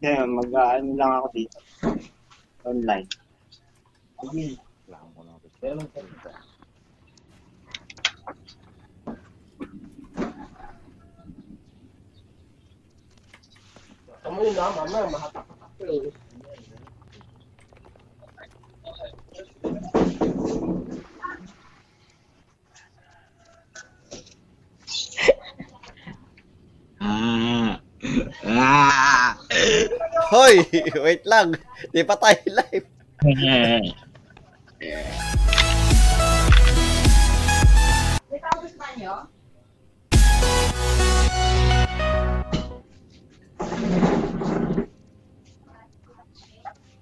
Kaya mag-ano lang ako dito. Online. Kailangan ko na ito. Kamu yun na, mama, mahatak ka eh. Hoy, wait lang. Di pa tayo live.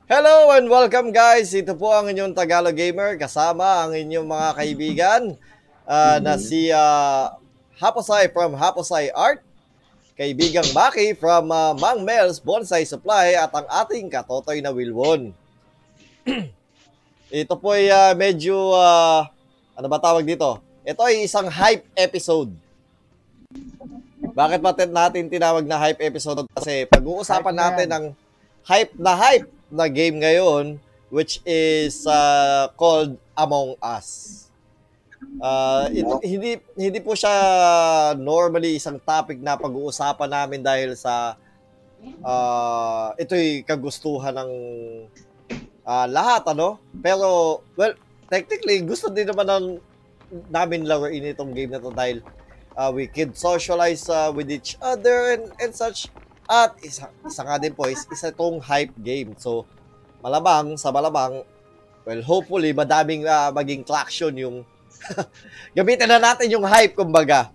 Hello and welcome guys. Ito po ang inyong Tagalog Gamer kasama ang inyong mga kaibigan ah, na si ah, Haposay from Haposay Art, kaibigang Maki from ah, Mang Mel's Bonsai Supply at ang ating katotoy na Wilwon. Ito po ay ah, medyo ah, ano ba tawag dito? Ito ay isang hype episode. Bakit ba tin- natin tinawag na hype episode? Kasi pag-uusapan Hype na natin ang hype na hype na game ngayon which is uh, called Among Us. Uh, ito, hindi hindi po siya normally isang topic na pag-uusapan namin dahil sa uh, ito'y kagustuhan ng uh, lahat ano. Pero well, technically gusto din naman ng namin laruin itong game na to dahil uh, we can socialize uh, with each other and, and such. At isa, isa nga din po is isa itong hype game. So, malamang, sa malamang, well, hopefully, madaming ah, maging traction yung gamitin na natin yung hype, kumbaga.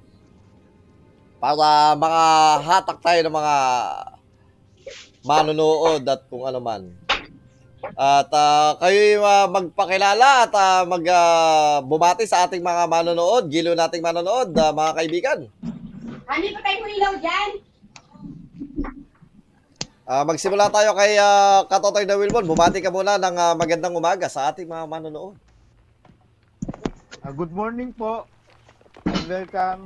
Para makahatak tayo ng mga manonood at kung ano man. At uh, kayo magpakilala at ah, mag ah, bumati sa ating mga manonood, gilo nating manonood, ah, mga kaibigan. Hani pa tayo ilaw dyan? Ah, magsimula tayo kay ah, Katotoy na Wilbon. Bumati ka muna ng ah, magandang umaga sa ating mga manonood. Ah, good morning po. And welcome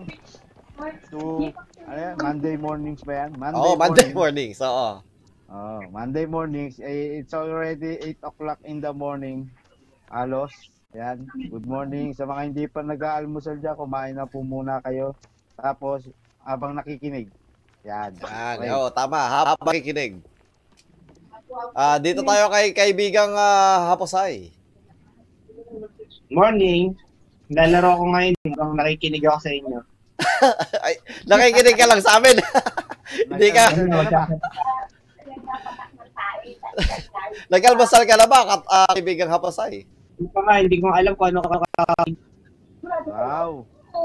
to ano yan? Monday mornings ba yan? Monday Oo, Monday morning. morning. So, oh. Oh, Monday mornings. Eh, it's already 8 o'clock in the morning. Alos. Yan. Good morning. Sa mga hindi pa nag-aalmusal dyan, kumain na po muna kayo. Tapos, habang nakikinig. Yan. Yan, Okay. oo, tama. Habang kikinig. Ah, dito tayo kay kaibigang ah, Haposay. Morning. Lalaro ako ngayon habang nakikinig ako sa inyo. Ay, nakikinig ka lang sa amin. Hindi ka. Sa- Nagkalmasal ka na ba, kat, ah, kaibigang Haposay? Hindi pa nga, hindi ko alam kung ano kakain. Wow.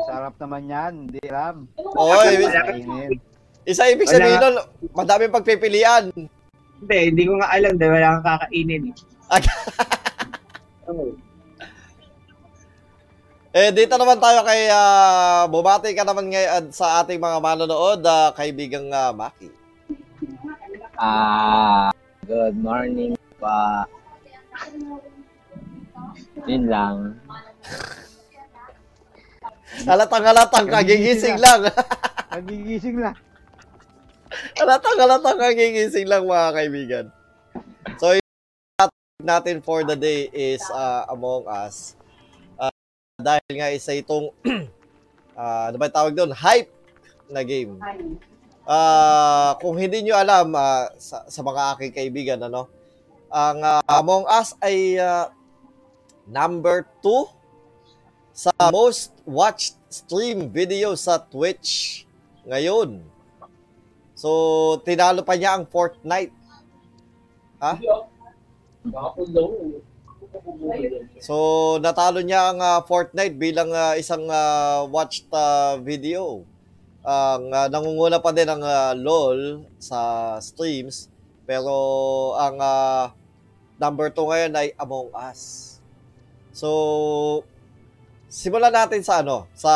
Sarap naman yan. Hindi alam. Oy, Kainin. isa ibig sabihin nun, madaming pagpipilian. Hindi, hindi ko nga alam dahil wala kang kakainin eh. Oo. Eh, dito naman tayo kay, ah, bumati ka naman ngayon sa ating mga manonood, ah, kaibigang ah, Maki. Ah, good morning pa. Yun lang. Halatang halatang kagigising lang. Nagigising na. halatang halatang kagigising lang mga kaibigan. So, yung natin for the day is uh, Among Us. Uh, dahil nga isa itong, uh, ano ba tawag doon? Hype na game. Ah, kung hindi nyo alam ah, sa, sa mga aking kaibigan, ano, ang ah, Among Us ay ah, number 2 sa most watched stream video sa Twitch ngayon. So, tinalo pa niya ang Fortnite. Ha? Bakapon daw. So, natalo niya ang ah, Fortnite bilang ah, isang ah, watched ah, video. Ang ah, nangunguna pa din ang ah, LOL sa streams. Pero ang ah, number 2 ngayon ay Among Us. So, simulan natin sa ano, sa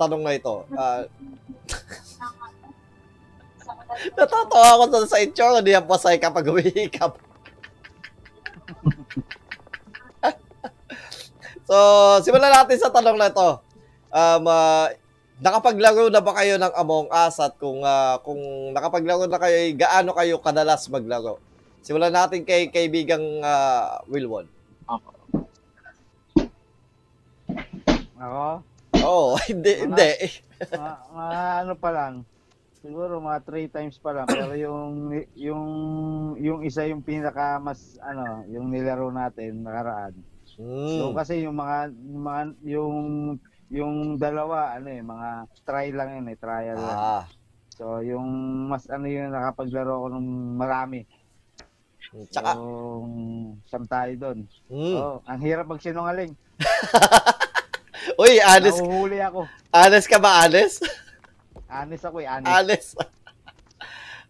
tanong na ito. Ah, Natatawa ako sa, sa itsura ni Pasay kapag humihikap. So, simulan natin sa tanong na ito. Um, ah, nakapaglaro na ba kayo ng Among Us at kung ah, kung nakapaglaro na kayo, gaano kayo kadalas maglaro? Simulan natin kay kaibigang uh, Wilwon. Ako? Oo, hindi, hindi. mga, mga ano pa lang. Siguro mga three times pa lang. Pero yung, yung, yung isa yung pinaka mas, ano, yung nilaro natin nakaraan. So Hmm. kasi yung mga, yung mga, yung, yung dalawa, ano eh, mga try lang yun eh, trial lang. Ah, So yung mas ano yun, nakapaglaro ako ng marami. tsaka, Yung siyam tayo doon. hmm. Oh, ang hirap magsinungaling. Uy, honest, Nahuhuli ako. honest ka ba, honest? Honest ako eh, honest. honest.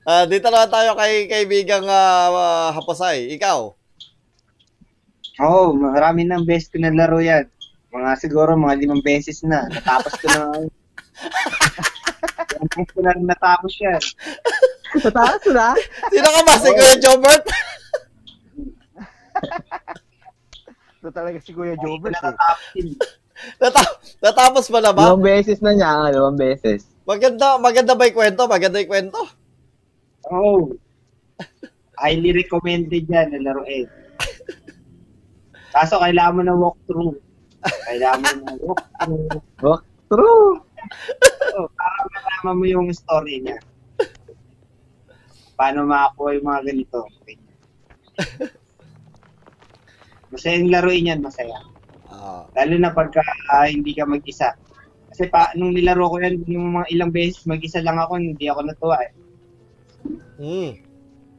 Ah, dito naman tayo kay kaibigang uh, Haposay. Ikaw? Oo, oh, marami ng best ko na laro yan. Mga siguro mga limang beses na. Natapos ko na. Beses ko na natapos yan. Tataas na? Sino ka ba? Si Kuya Jobert? Ito talaga si Kuya Jobert eh. natapos. Nata- natapos mo na ba? Limang beses na niya, ah, limang beses. Maganda, maganda ba yung kwento? Maganda yung kwento? Oo. Oh. Highly recommended yan na laruin. Kaso kailangan mo na walkthrough. Kailangan mo na walkthrough. True. Oo, para malaman mo yung story niya. Paano makakuha yung mga ganito. Masaya yung laruin yan, masaya. Ah, Lalo na pagka ah, hindi ka mag-isa. Kasi pa, nung nilaro ko yan, yung mga ilang beses, mag-isa lang ako, hindi ako natuwa eh. hmm.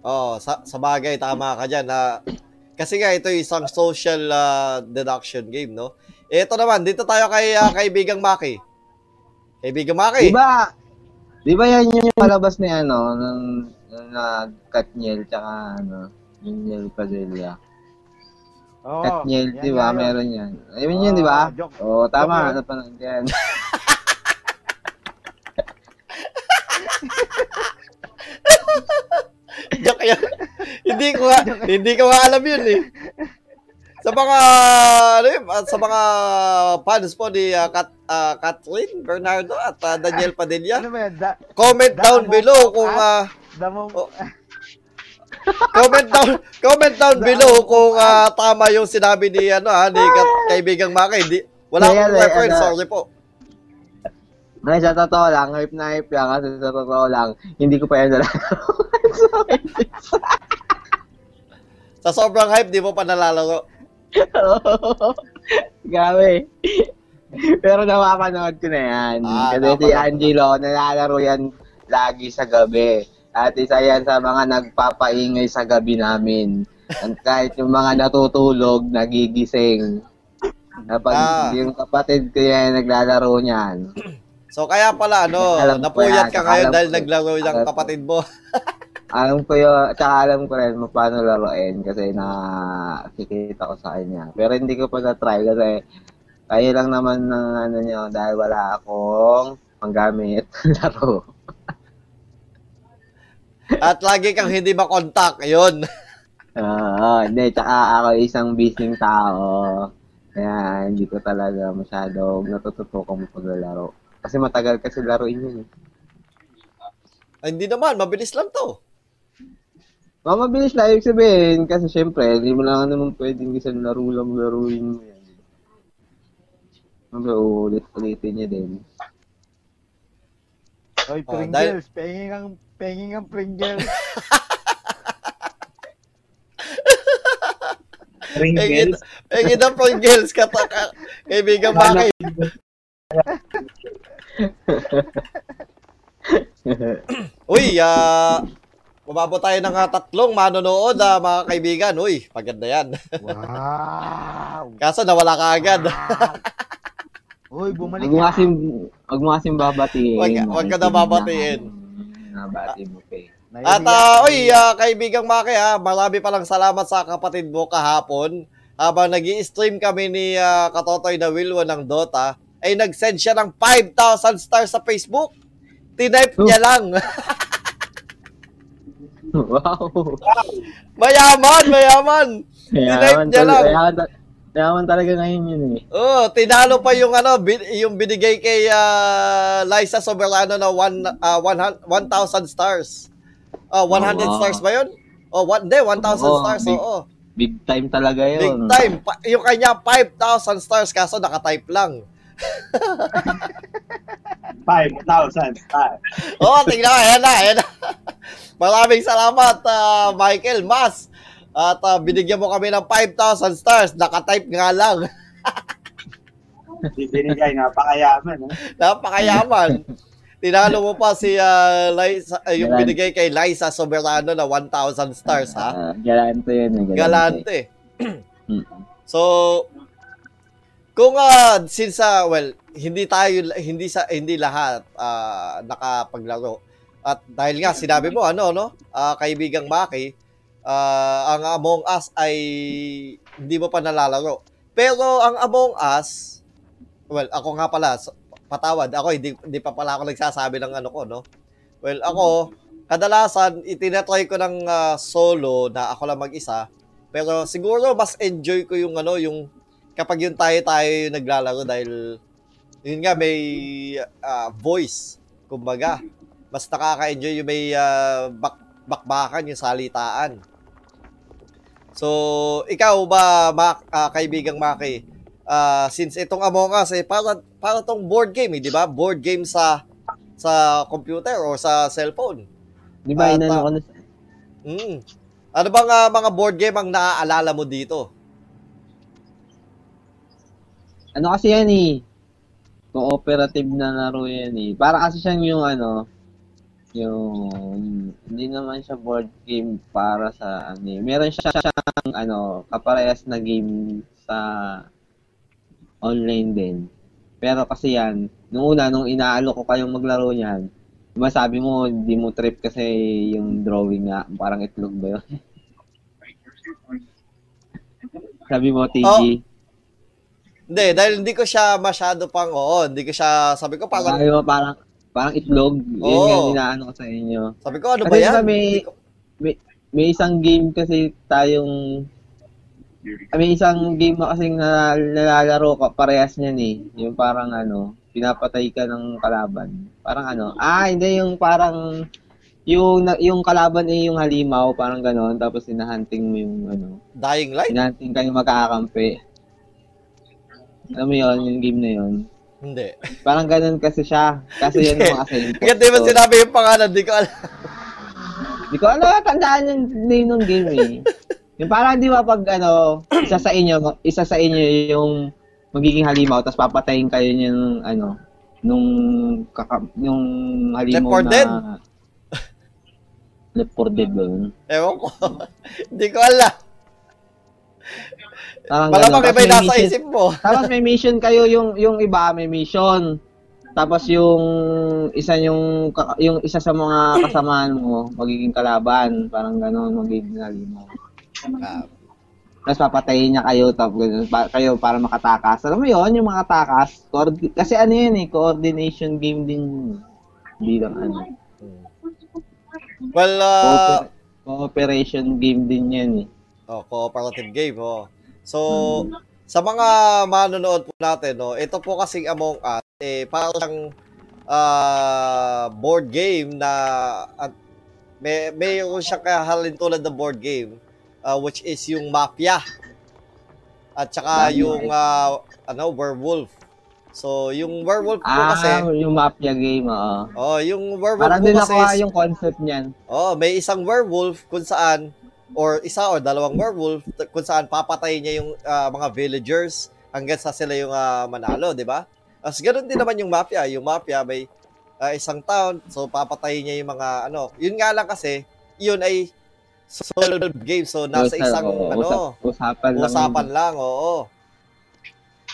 Oh, sa, sa bagay, tama ka dyan. na kasi nga, ito yung isang social ah, deduction game, no? Ito naman, dito tayo kay ah, kaibigang Maki. Kaibigang Maki. Di ba? Di ba yan yung palabas ni ano, ng, ng uh, Katniel, tsaka ano, Niel Padilla. Oo. Katniel, di ba? Meron yan. Ayun yun, di ba? Oo, joke. Oo, tama. Napanood yan. Yan. hindi ko nga, hindi ko nga alam yun eh. Sa mga, ano yun, ah, sa mga fans po ni ah, Kat, ah, Catherine Bernardo at ah, Daniel Padilla, Ano ba yan? Da, comment down Damo- below kung ah, damo, Oh. comment down comment down below kung ah, tama yung sinabi ni ano ah, ni ka- kaibigang Maki. Hindi, wala Kaya, akong reference, ano, sorry po. Ay, sa totoo lang, hype na hype yan kasi sa totoo lang, hindi ko pa yan nalalaro. Sorry. Sa sobrang hype, di mo pa nalalaro. Grabe. Pero napapanood ko na yan. Ah, kasi si. Angelo, nalalaro yan lagi sa gabi. At isa yan sa mga nagpapaingay sa gabi namin. At kahit yung mga natutulog, nagigising. Kapag Ah. yung kapatid ko yan naglalaro niyan. So kaya pala ano, Alam napuyat ka ngayon dahil ko. naglaro ko. kapatid mo. Alam ko yun, tsaka alam ko rin paano laruin kasi nakikita ko sa kanya. Pero hindi ko pa na-try kasi kaya lang naman ng ano nyo dahil wala akong panggamit laro. At lagi kang hindi makontak, yun. Oo, hindi, tsaka ako isang busy tao. Kaya hindi ko talaga masyadong natututukan mo paglalaro. Kasi matagal kasi laruin yun. eh. Ay, hindi naman, mabilis lang to. Mga mabilis na ibig sabihin kasi syempre, hindi mo lang naman pwedeng isang laro lang laruin mo yan. Siyempre, uulit-ulitin niya din. Oy, Oh, Pringles. Penging ang, penging ang Pringles. Pringles. Eh, kita Pringles, kata ka, kaibigang Maki. Uy, ah, Umabot tayo ng ah, tatlong manonood, ah, mga kaibigan. Uy, maganda yan. wow. Kaso nawala ka agad. Uy, bumalik Huwag mo ka. huwag mo kasing babatiin. Wag- wag ka na babatiin. Nabati mo eh. At ah, uy, ah, kaibigang Maki, ah, marami palang salamat sa kapatid mo kahapon. Habang nag stream kami ni ah, Katotoy na Wilwo ng Dota, ay nag-send siya ng 5,000 stars sa Facebook. Tinype niya lang. wow. mayaman, mayaman. Naman, niya lang. kaya, Yaman talaga ngayon yun eh. Oh, tinalo pa yung ano, bin- yung binigay kay ah, Liza Soberano na one, ah, 100 1,000 stars. Ah, 100 Oo. stars ba yun? Oh, one, hindi, 1,000 Oo, stars. big- Oo. Big time talaga Big yun. time. Pa- yung kanya 5,000 stars kaso naka-type lang. 5,000 star. Oh, tingnan, ayan na, ayan na. Maraming salamat, ah, Michael Mas. At ah, binigyan mo kami ng 5,000 stars. Naka-type nga lang. Binigay, napakayaman. Eh. Napakayaman. Tinalo mo pa si ah, Liza, ah, yung Galante. binigay kay Liza Soberano na 1,000 stars, ha? Ah, galante yun eh. Galante. Mm. So, kung ah, since ah, well, hindi tayo hindi sa hindi lahat ah, nakapaglaro at dahil nga sinabi mo ano no, ah, kaibigang Maki, ah, ang Among Us ay hindi mo pa nalalaro. Pero ang Among Us, well, ako nga pala patawad, ako hindi, hindi pa pala ako nagsasabi ng ano ko, no? Well, ako kadalasan itinatry ko ng ah, solo na ako lang mag-isa. Pero siguro mas enjoy ko yung ano, yung kapag yung tayo-tayo yung naglalaro dahil yun nga may ah, voice, kumbaga. Mas nakaka-enjoy yung may ah, bak bakbakan yung salitaan. So, ikaw ba, Mak, ah, kaibigang Maki, ah, since itong Among Us, eh, para, para tong board game, eh, di ba? Board game sa sa computer or sa cellphone. Di ba, Ah, inano ko Mm. Ano bang ah, mga board game ang naaalala mo dito? Ano kasi yan eh. Cooperative na laro yan eh. Para kasi siyang yung ano, yung hindi naman siya board game para sa ano eh. Meron siya siyang ano, kaparehas na game sa online din. Pero kasi yan, nung una, nung inaalo ko kayong maglaro niyan, masabi mo, hindi mo trip kasi yung drawing nga, parang itlog ba yun? Sabi mo, TG. Oh, Hindi, dahil hindi ko siya masyado pang, oo, hindi ko siya, sabi ko parang, mo, parang, parang itlog. Yun Oo. nga inaano ko sa inyo. sabi ko, ano ba Kasi yan? diba may, ko- may, may isang game kasi tayong may isang game na kasing na, nalalaro ka, parehas niyan eh. Yung parang ano, pinapatay ka ng kalaban. Parang ano, ah, hindi yung parang yung yung kalaban ay yung halimaw, parang gano'n, tapos hinahunting mo yung ano, Dying Light? hinahunting ka yung magkakampi. Alam mo yun, yung game na yun. Hindi. Parang ganun kasi siya. Kasi yun yung kasi. Kaya di ba sinabi yung pangalan, di ko alam. Di ko alam, tandaan yung name ng game eh. Yung parang di ba pag ano, isa sa inyo, isa sa inyo yung magiging halimaw, tapos papatayin kayo yung ano, nung kaka, yung halimaw Left 4 na... Dead? Left 4 Dead ba yun? Ewan ko. Hindi ko alam. Parang Malamang ganun. iba yung nasa mission- isip mo. Tapos may mission kayo, yung yung iba may mission. Tapos yung isa yung yung isa sa mga kasamahan mo magiging kalaban, parang gano'n magiging. Ah, Tapos papatayin niya kayo, tapos ganun, pa, kayo para makatakas. Alam mo yon yung mga takas. Coordi- kasi ano yun eh, coordination game din. Hindi lang ano. Well, uh, Cooper- cooperation game din yan eh. oh, cooperative game, oh. So, sa mga manonood po natin, no, ito po kasing Among Us, eh, parang siyang ah, board game na at may mayroon siyang kahalin tulad ng board game ah, which is yung Mafia at saka yung ah, ano werewolf. So, yung werewolf po Ah, kasi, yung Mafia game, oo. oh, yung werewolf Parang po din kasi yung concept niyan. Oh, may isang werewolf kung saan or isa or dalawang werewolf kung saan papatayin niya yung ah, mga villagers hanggang sa sila yung ah, manalo, di ba? As ganoon din naman yung mafia. Yung mafia may ah, isang town, so papatayin niya yung mga ano. Yun nga lang kasi, yun ay solo game. So nasa isang oo, ano, usap- usapan lang. usapan lang, oo.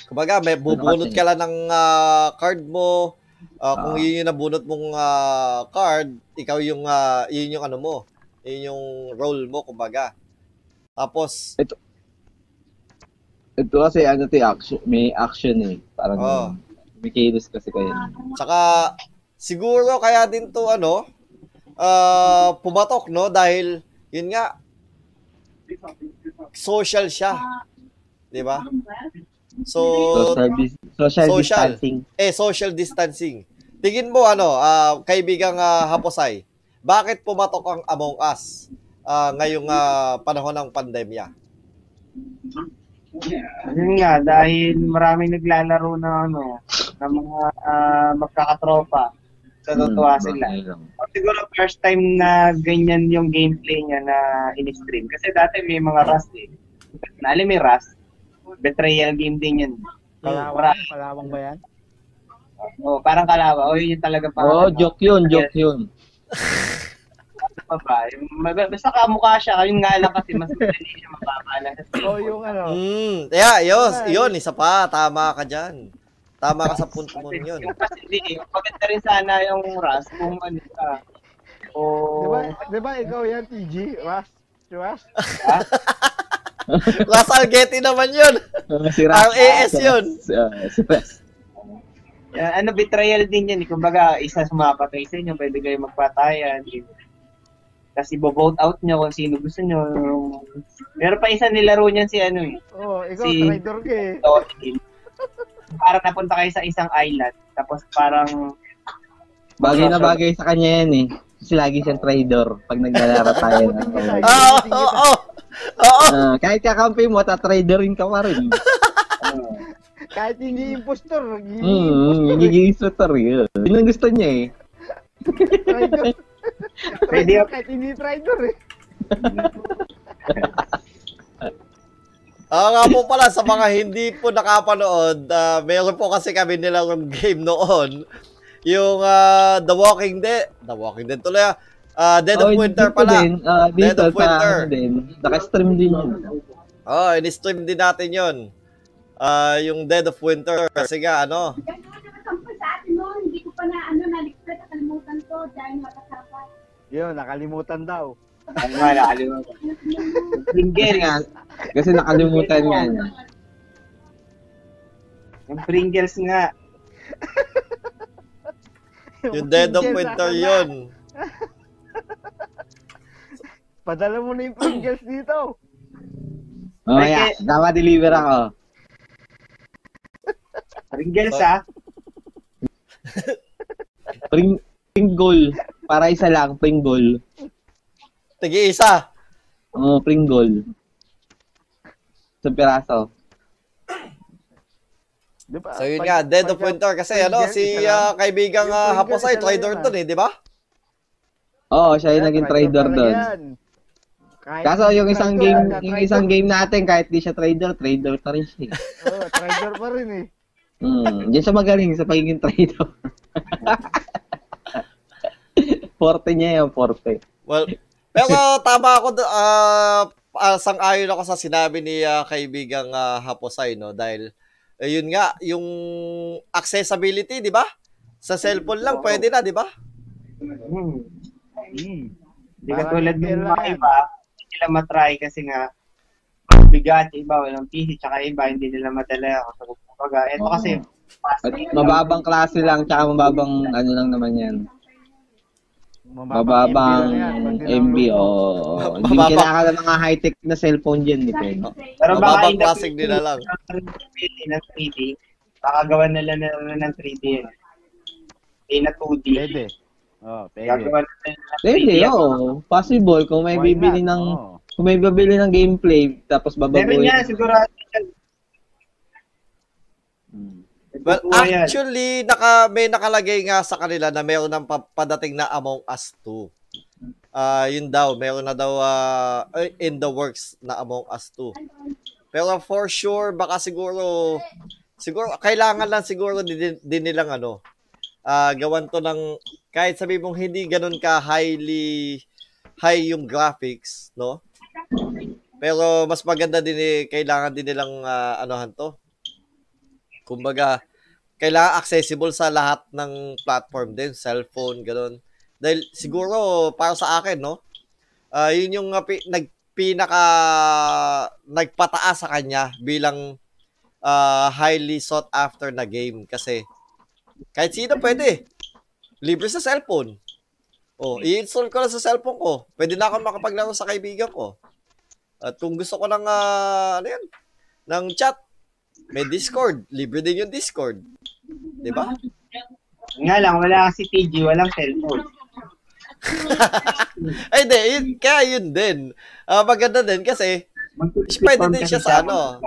Kumbaga, may bubunot kasi? ka lang ng ah, card mo. Ah, kung yun yung nabunot mong ah, card, ikaw yung, ah, yun yung ano mo. Yun yung role mo, kumbaga. Tapos, Ito kasi ano to, action, may action eh. Parang Oo. may kilos kasi kayo. Tsaka, siguro kaya din to ano, ah, pumatok, no? Dahil, yun nga, social siya. 'Di ba? So, Social, dis- social, Social. distancing. eh social distancing. Tingin mo ano, ah, kaibigang ah, Haposay, bakit pumatok ang Among Us ah, ngayong ah, panahon ng pandemya? Yun nga, dahil maraming naglalaro ng ano, ng mga ah, magkakatropa. So, tutuwa Hmm, sila. lang. Siguro first time na ganyan yung gameplay niya na in-stream. Kasi dati may mga Rust eh. Nali may Rust. Betrayal game din yan. Kalawang, kalawang ba yan? Oh, parang kalawa. Oh, yun yung talaga parang. Oo, oh, joke yun, joke yun. Pa ba? Basta kamukha siya. Yun nga lang kasi mas madali siya mapapala. O yung ano, Mm, yeah, yun, yun, isa pa, tama ka diyan. Tama ka sa punto mo yun. Yung kasi hindi, maganda rin sana yung Rust kung ano ka. O, di ba, di ba ikaw yan, TG? Ras? Ras? Las Algeti naman yun. si Ang AS yun. Uh, si Ras. Yan, ano, betrayal din yan. Kumbaga, isa sumapatay sa inyo, pwede kayo magpatayan. Kasi bo-vote out nyo kung sino gusto nyo. Meron pa isa nilaro niyan si ano eh. Oo, oh, ikaw, Si- traitor ka eh. Totin. Parang napunta kayo sa isang island. Tapos parang Bagay na bagay sa kanya yan eh. Kasi lagi siyang trader pag naglalaro tayo. Oo, oo, oo. Oo. Ah, kahit kakampi mo, tatraderin ka pa rin. ano, Kahit hindi impostor, hindi Hmm, nagiging instructor yun. Yun ang gusto niya eh. traitor. Pwede Traitor ako. kahit hindi traitor eh. Ah, nga po pala sa mga hindi po nakapanood, ah, meron po kasi kami nilang game noon. Yung ah, The Walking Dead, The Walking Dead tuloy ah. Ah, Dead of Oh, Winter dito pala. Din, ah, Dead of Winter. ano din. Naka-stream din yun. Oh, in-stream din natin 'yon. Ah, yung Dead of Winter kasi nga ano. Hindi ko pa na, ano, naligtas. Nakalimutan ko dahil makasapat. Yun, nakalimutan daw. ano nga, nakalimutan. Kasi Pringles. nga, kasi nakalimutan nga. Yung Pringles nga. yung Dead of Winter? 'yon. Padala mo na yung Pringles dito. Mamaya, dapat deliver ako. Pringles ah. Pring, pringle. Para isa lang, pringle. Tigi isa. Oo, pringle. Sa piraso. Di ba? So yun Pag- nga, Dead of Winter kasi Pringles, ano si ah, kaibigang uh, isa lang trader doon eh, di ba? Oo, siya yung naging trader doon. Kaso yung isang game, na yung isang game natin, kahit di siya trader, trader pa rin siya. eh. Oo, traitor pa rin eh. Hmm, diyan siya magaling sa pagiging trader. forte niya yung forte. Well, pero tama ako ah uh, sang-ayon ako sa sinabi ni ah, kaibigang ah, Haposay no dahil ayun nga yung accessibility, di ba? Sa cellphone lang pwede na, di ba? Hmm. Hmm. Hindi Parang katulad ng kailangan. mga iba, hindi nila matry kasi nga bigat, yung iba walang PC, tsaka iba hindi nila madala. So, kumbaga, ito Oo. kasi At mababang klase lang, tsaka mababang ano lang naman yan. Mababang MB o oh, hindi Mababang- kailangan ng mga high-tech na cellphone dyan, depende. Pero baka Mababang classic nila lang. ng 3D, baka gawan nila na ng 3D yun. Hindi na 2D. Pwede. Oh, pwede. Gagawa nila ng 3D. Pwede, oo. Possible kung may Why bibili not? ng Oo. kung may bibili ng gameplay tapos Meron babaguhin. yan, sigurado yan. Hmm. Well, actually naka may nakalagay nga sa kanila na mayroon ng pa- padating na Among Us 2. Ah, yun daw, mayroon na daw ah, in the works na Among Us 2. Pero for sure baka siguro siguro kailangan lang siguro din, din nilang ano ah gawan to ng kahit sabi mong hindi ganun ka highly high yung graphics, no? Pero mas maganda din eh, kailangan din nilang ah, anohan to. Kumbaga, kailangan accessible sa lahat ng platform din, cellphone, ganun. Dahil siguro para sa akin, no? ah yun yung ah, pi- nag pinaka nagpataas sa kanya bilang ah, highly sought after na game kasi kahit sino pwede. Libre sa cellphone. Oh, i-install ko lang sa cellphone ko. Pwede na ako makapaglaro sa kaibigan ko. At kung gusto ko ng ah, ano yan, ng chat. May Discord. Libre din yung Discord. Di ba? Nga lang, wala si TG, walang cellphone. Ay, di. Yun, kaya yun din. Ah, maganda din kasi, Pwede din siya sa ano.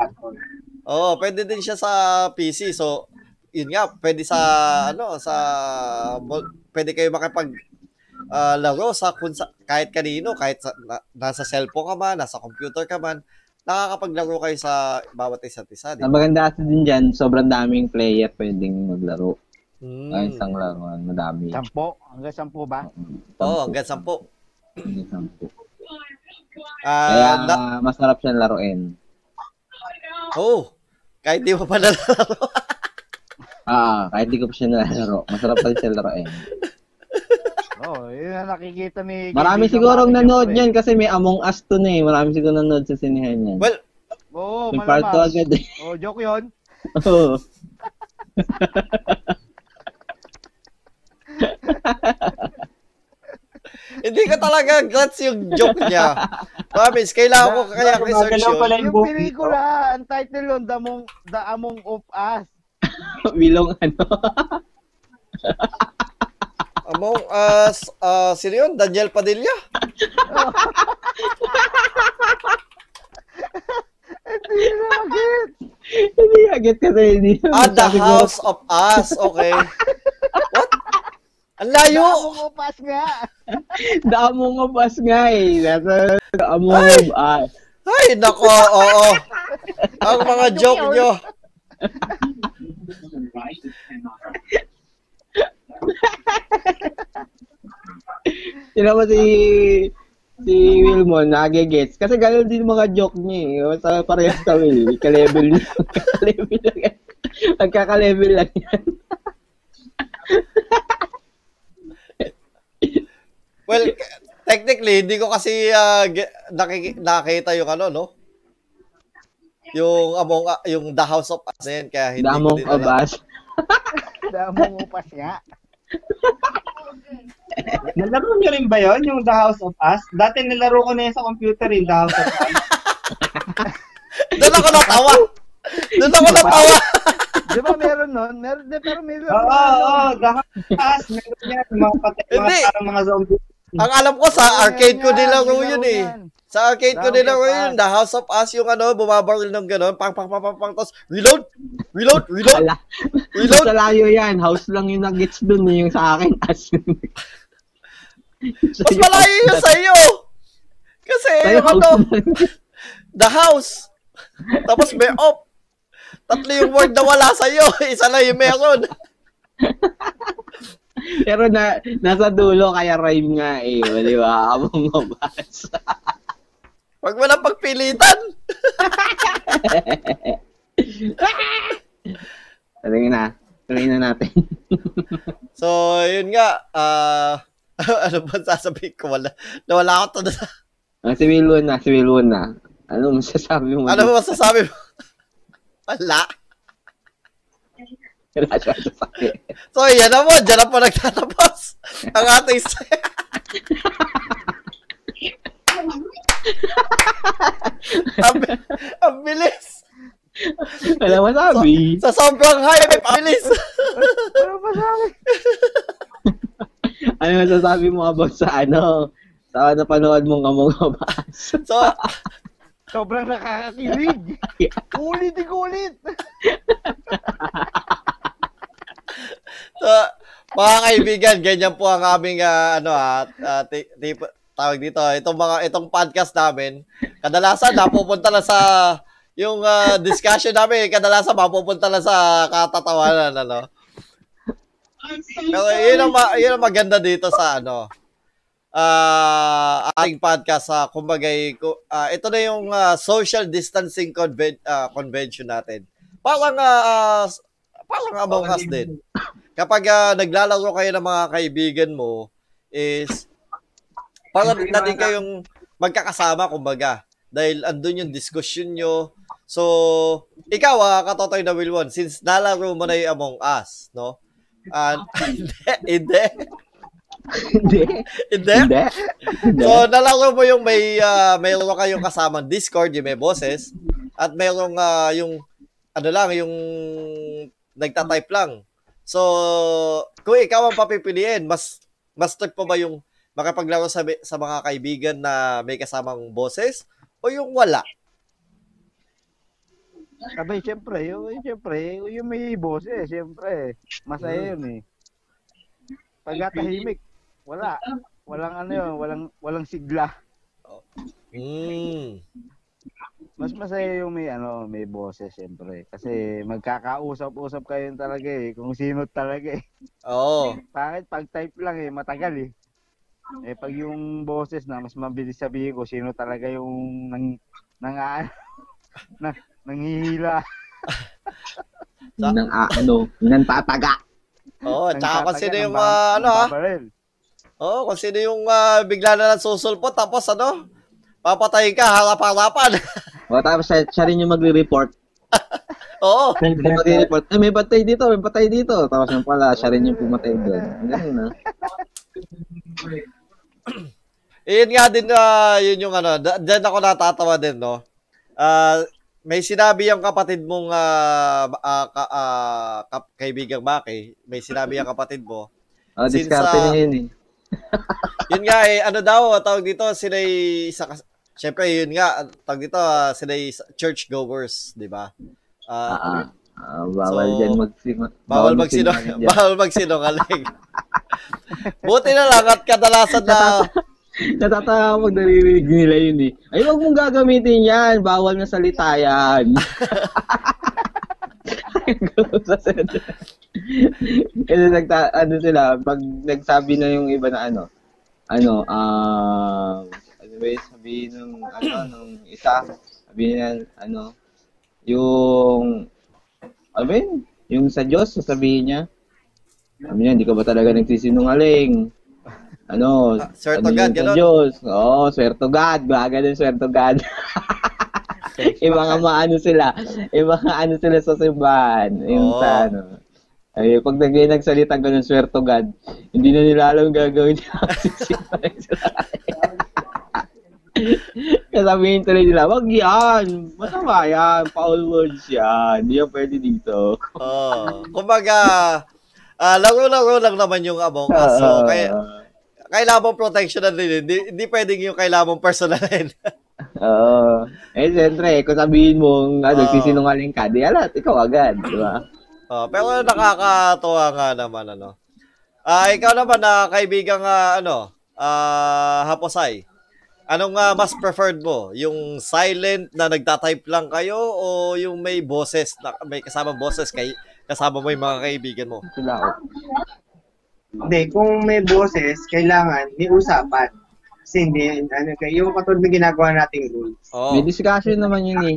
Oo, pwede din siya sa PC. So, yun nga, pwede sa, ano, sa, pwede kayo makipag ah, laro sa, kung sa kahit kanino, kahit sa, na- nasa cellphone ka man, nasa computer ka man, nakakapaglaro kayo sa bawat isa't isa. Di Ang ba? maganda kasi din dyan, sobrang daming player pwedeng maglaro. Hmm. Ay, isang laruan, madami. Sampo? Hanggang sampo ba? Oo, hanggang sampu. Hanggang sampu. Ah, Kaya na- masarap siyang laruin. oh, kahit di mo pa nalaro. Ah, kahit di ko pa siya nalalaro, masarap pa rin siya laruin. Oo, oh, yun ang nakikita ni... Marami sigurong nanood niyan kasi may Among Us to na eh. Marami siguro nanood sa sinihan yan. well, Oo, may part 2 malamang. agad eh. Oh, joke yun. Oo. hindi ko talaga gets yung joke niya. Promise, kailangan ko kaya research yun. yung Yung pelikula, ang title yun, The Among, The Among of Us. Bilong ano. Us, uh, sino yun? Daniel Padilla? Hindi na agad. Hindi agad kasi hindi. Ah, The House of Us. Okay. What? Ang layo! The Among of Us nga. The Among Us nga eh. Nasa The Among Us. Ay, nako, oo. Ang mga joke nyo. Sino mo si si Wilmon nagigets. Kasi ganun din mga joke niya eh. Sa parehas kami. Ka-level niya. Ka-level lang yan. Magkaka-level lang yan. Well, technically, hindi ko kasi uh, ge- nakiki- nakita yung ano, no? Yung Among uh, yung The House of Us na yan, kaya hindi The ko din alam. Us. The Among of Us nga. Nalaro niyo rin ba yun, yung The House of Us? Dati nilaro ko na yun sa computer, yung The House of Us. Doon ako natawa! Doon ako natawa! Di ba meron nun? Meron, di, pero meron. Oo, oo, oo, The House of Us. Meron yan, mga patay, mga Hindi. parang mga zombie. Ang alam ko, sa arcade ko nilaro yun eh. Sa arcade ko nilaro of yun. The House of Us, yung ano, bumabaril ng gano'n, pang, pang, pang, pang, pang, tapos, reload! Reload! Reload! Wala. Reload! Basta layo yan. House lang yung nag-gets dun eh. Yung sa akin. As Mas malayo yun sa'yo! Kasi, Sa'yo, yung ano, the house. Tapos may op. Tatlo yung word na wala sa'yo. Isa lang yung meron. Pero na, nasa dulo kaya rhyme nga eh. Di ba? Among Us. Huwag mo lang pagpilitan. Tingin na. Tingin na natin. So, yun nga. ah ano ba sasabihin ko? Wala, nawala ako to. Ah, si Wilwon na. Si Wilwon na. Ano masasabi mo? ano masasabi mo? Wala. Wala siya masasabi. So, yan na mo. Diyan na po nagtatapos. Ang ating sa- ang, ang bilis. Wala masabi. Sa sobrang hype, ang bilis. Ano ba sabi? Ano masasabi mo about sa ano? Sa napanood mong Among Us? So, Sobrang nakakakilig. Ulit ulit. So, mga kaibigan, ganyan po ang aming ah, ano ah, ah, ti- ti- tawag dito, itong mga itong podcast namin. Kadalasan napupunta lang sa yung ah, discussion namin, kadalasan mapupunta lang sa katatawanan ano. Pero yun ang, ma- yun ang maganda dito sa ano ah ating podcast sa kumbaga ito na yung ah, social distancing conven- ah, convention natin. Parang ah, parang Among Us din kapag ah, naglalaro kayo ng mga kaibigan mo is parang na din kayong magkakasama kumbaga dahil andun yung discussion nyo. So, ikaw ah, katotoy na Wilwon, since nalaro mo na yung Among Us, no? Ah, hindi, hindi, Hindi. hindi. So, nalaro mo yung may, uh, mayroon kayong kasamang Discord, yung may boses. at mayroong ah, yung ano lang, yung nagta-type lang. So, kung ikaw ang papipiliin, mas mas trip pa ba yung makapaglaro sa, sa mga kaibigan na may kasamang boses o yung wala? Sabay, siyempre, yung, siyempre, yung may boses, siyempre. Masaya yun eh. Pag tahimik, wala. Walang ano yun, walang, walang sigla. Mm. Mas masaya yung may ano, may boses siyempre. Kasi magkakausap-usap kayo talaga eh, kung sino talaga eh. Oo. Bakit pag type lang eh, matagal eh. Eh pag yung boses na mas mabilis sabihin ko sino talaga yung nang nang na, nanghihila. Nang ah, ano, nang tataga. Oo, tsaka kung nagtataga sino ng yung bang- ah, ano ah, babaril. Oo, kung sino yung ah, bigla na lang susulpot tapos ano, papatayin ka harap-harapan. O tapos siya, siya rin yung magre-report. Oo. Yung magre-report. Eh, may patay dito, may patay dito. Tapos yung pala, siya rin yung pumatay doon. Ganun na. Iyon nga din ah, yun yung ano, dyan ako natatawa din, no. Ah, may sinabi yung kapatid mong ah, ah, ka, ah, kap- kaibigang Maki, may sinabi yung kapatid mo. O, Since, niya yun eh. Yun nga eh, ano daw, tawag dito, sila isa Siyempre, yun nga, tawag dito, ah, sila church goers, di ba? Ah, ah. Ah, bawal So, dyan magsima. bawal magsinong magsinungaling bawal magsinungaling. Buti na lang at kadalasan na Natatawa pag naririnig nila yun eh. Ay, wag mong gagamitin yan. Bawal na salita yan. Kasi nagta, ano sila, pag nagsabi na yung iba na ano, ano, ah, ano ba yung sabihin ng, ano, nung isa, sabihin na, ano, yung, ano ba yun? Yung sa Diyos, sasabihin niya, sabi niya, hindi ka ba talaga nagsisinungaling? Ano, Swear to ano God, ganon. Diyos. Oo, oh, swear to God. Baga din swear to God. yung mga maano sila. Yung mga ano sila sa simbahan. Yung Oo. sa ano. Ay, pag nag nagsalita ganun, swear to God, hindi na nila alam gagawin niya. Kasabihin tuloy nila, wag yan. Masama yan. Foul words yan. Hindi yan pwede dito. Oh, kumbaga, ah, laro-laro lang naman yung Among Us. So, Oo. kaya, kailangan mong protection na din. Hindi, hindi pwedeng yung kailangan mong personalin. Oo. Eh, siyempre, kung sabihin mo, ano, Oo. sisinungaling ka, di alat, ikaw agad, di ba? oh, pero nakakatuwa nga naman, ano. Ah, ikaw naman na kaibigang ah, ano, ah, Haposay. Anong ah, mas preferred mo? Yung silent na nagta-type lang kayo o yung may boses na may kasama boses kay kasama mo yung mga kaibigan mo? Sila ako. Hindi, kung may boses, kailangan may usapan. Kasi hindi, ano, kaya yung katulad ng ginagawa nating rules. Oh. May discussion naman yun eh.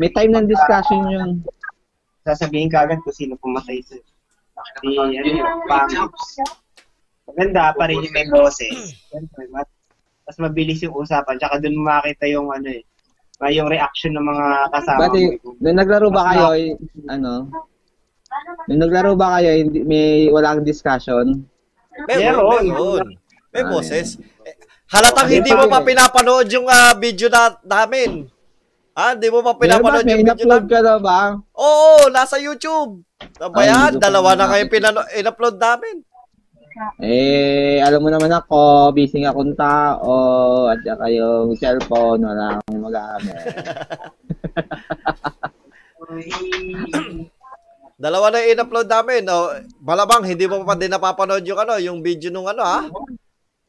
May time ng discussion yun. Sasabihin ka agad kung sino pumatay sa si, ano yun, pangits. Maganda pa rin yung may boses. Mas, mabilis yung usapan. Tsaka dun mo makita yung ano eh, yung reaction ng mga kasama Pati, mo. nung naglaro ba kayo, eh, ano, nung naglaro ba kayo, hindi, may walang discussion? Meron, Meron. meron. May Ah, boses. Eh, Halatang hindi mo pa pinapanood yung ah, video na namin. Ah, hindi mo pa pinapanood yung video namin. ka na ba? Oo, nasa YouTube. Ano ba Ay, yan? hindi ko pa Dalawa na kayo pinano- in-upload namin. Eh, alam mo naman ako, busy nga akong tao, at saka yung cellphone, wala akong magamit. Dalawa na in-upload namin. O, malamang hindi mo pa din napapanood yung ano, yung video nung ano ha?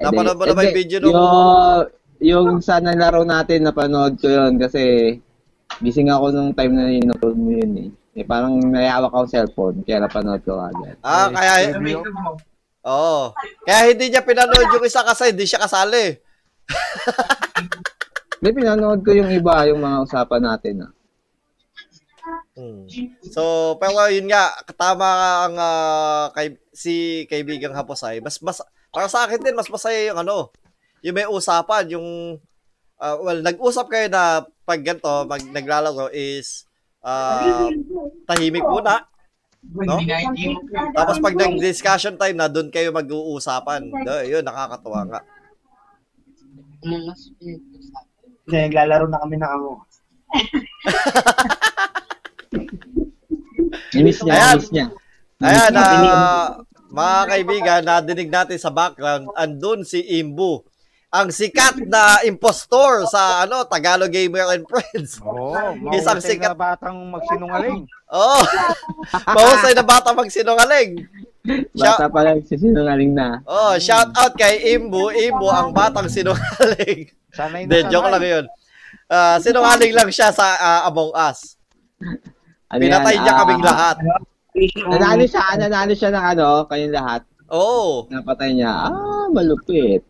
Napanood mo na ba yung video nung... Yung, yung sa nalaro natin, napanood ko yun kasi nga ako nung time na in-upload mo yun eh. Eh, parang nayawak ako cellphone, kaya napanood ko agad. Ah, kaya... Oo. Kaya hindi niya pinanood yung isa kasi hindi siya kasali. Hindi, pinanood ko yung iba, yung mga usapan natin. Ah. Hmm. So, pero yun nga, tama ang ah, kay, si kaibigang Haposay. Mas, mas, para sa akin din, mas masaya yung ano, yung may usapan, yung, ah, well, nag-usap kayo na pag ganito, mag, naglalaro is, ah, tahimik muna. No? Tapos pag nag-discussion time na, doon kayo mag-uusapan. Do, yun, nakakatuwa nga. Kasi naglalaro na kami Among Us. Miss niya, Ayan. miss niya. Ayan, ah, mga kaibigan, nadinig natin sa background, andun si Imbu. Ang sikat na impostor sa ano Tagalog Gamer and Friends. Oo, Isang mahusay sikat- na batang magsinungaling. Oh, mahusay na bata magsinungaling. Shout, Bata pa lang, sisinungaling na. oh, shout out kay Imbu. Imbu ang batang sinungaling. Sanay na sanay. joke lang yun. Ah, sinungaling lang siya sa ah, Among Us. Ano Pinatay yan, niya ah, kaming lahat. Nanalo siya, nanalo siya ng ano, kayong lahat. Oo. Napatay niya. Ah, malupit.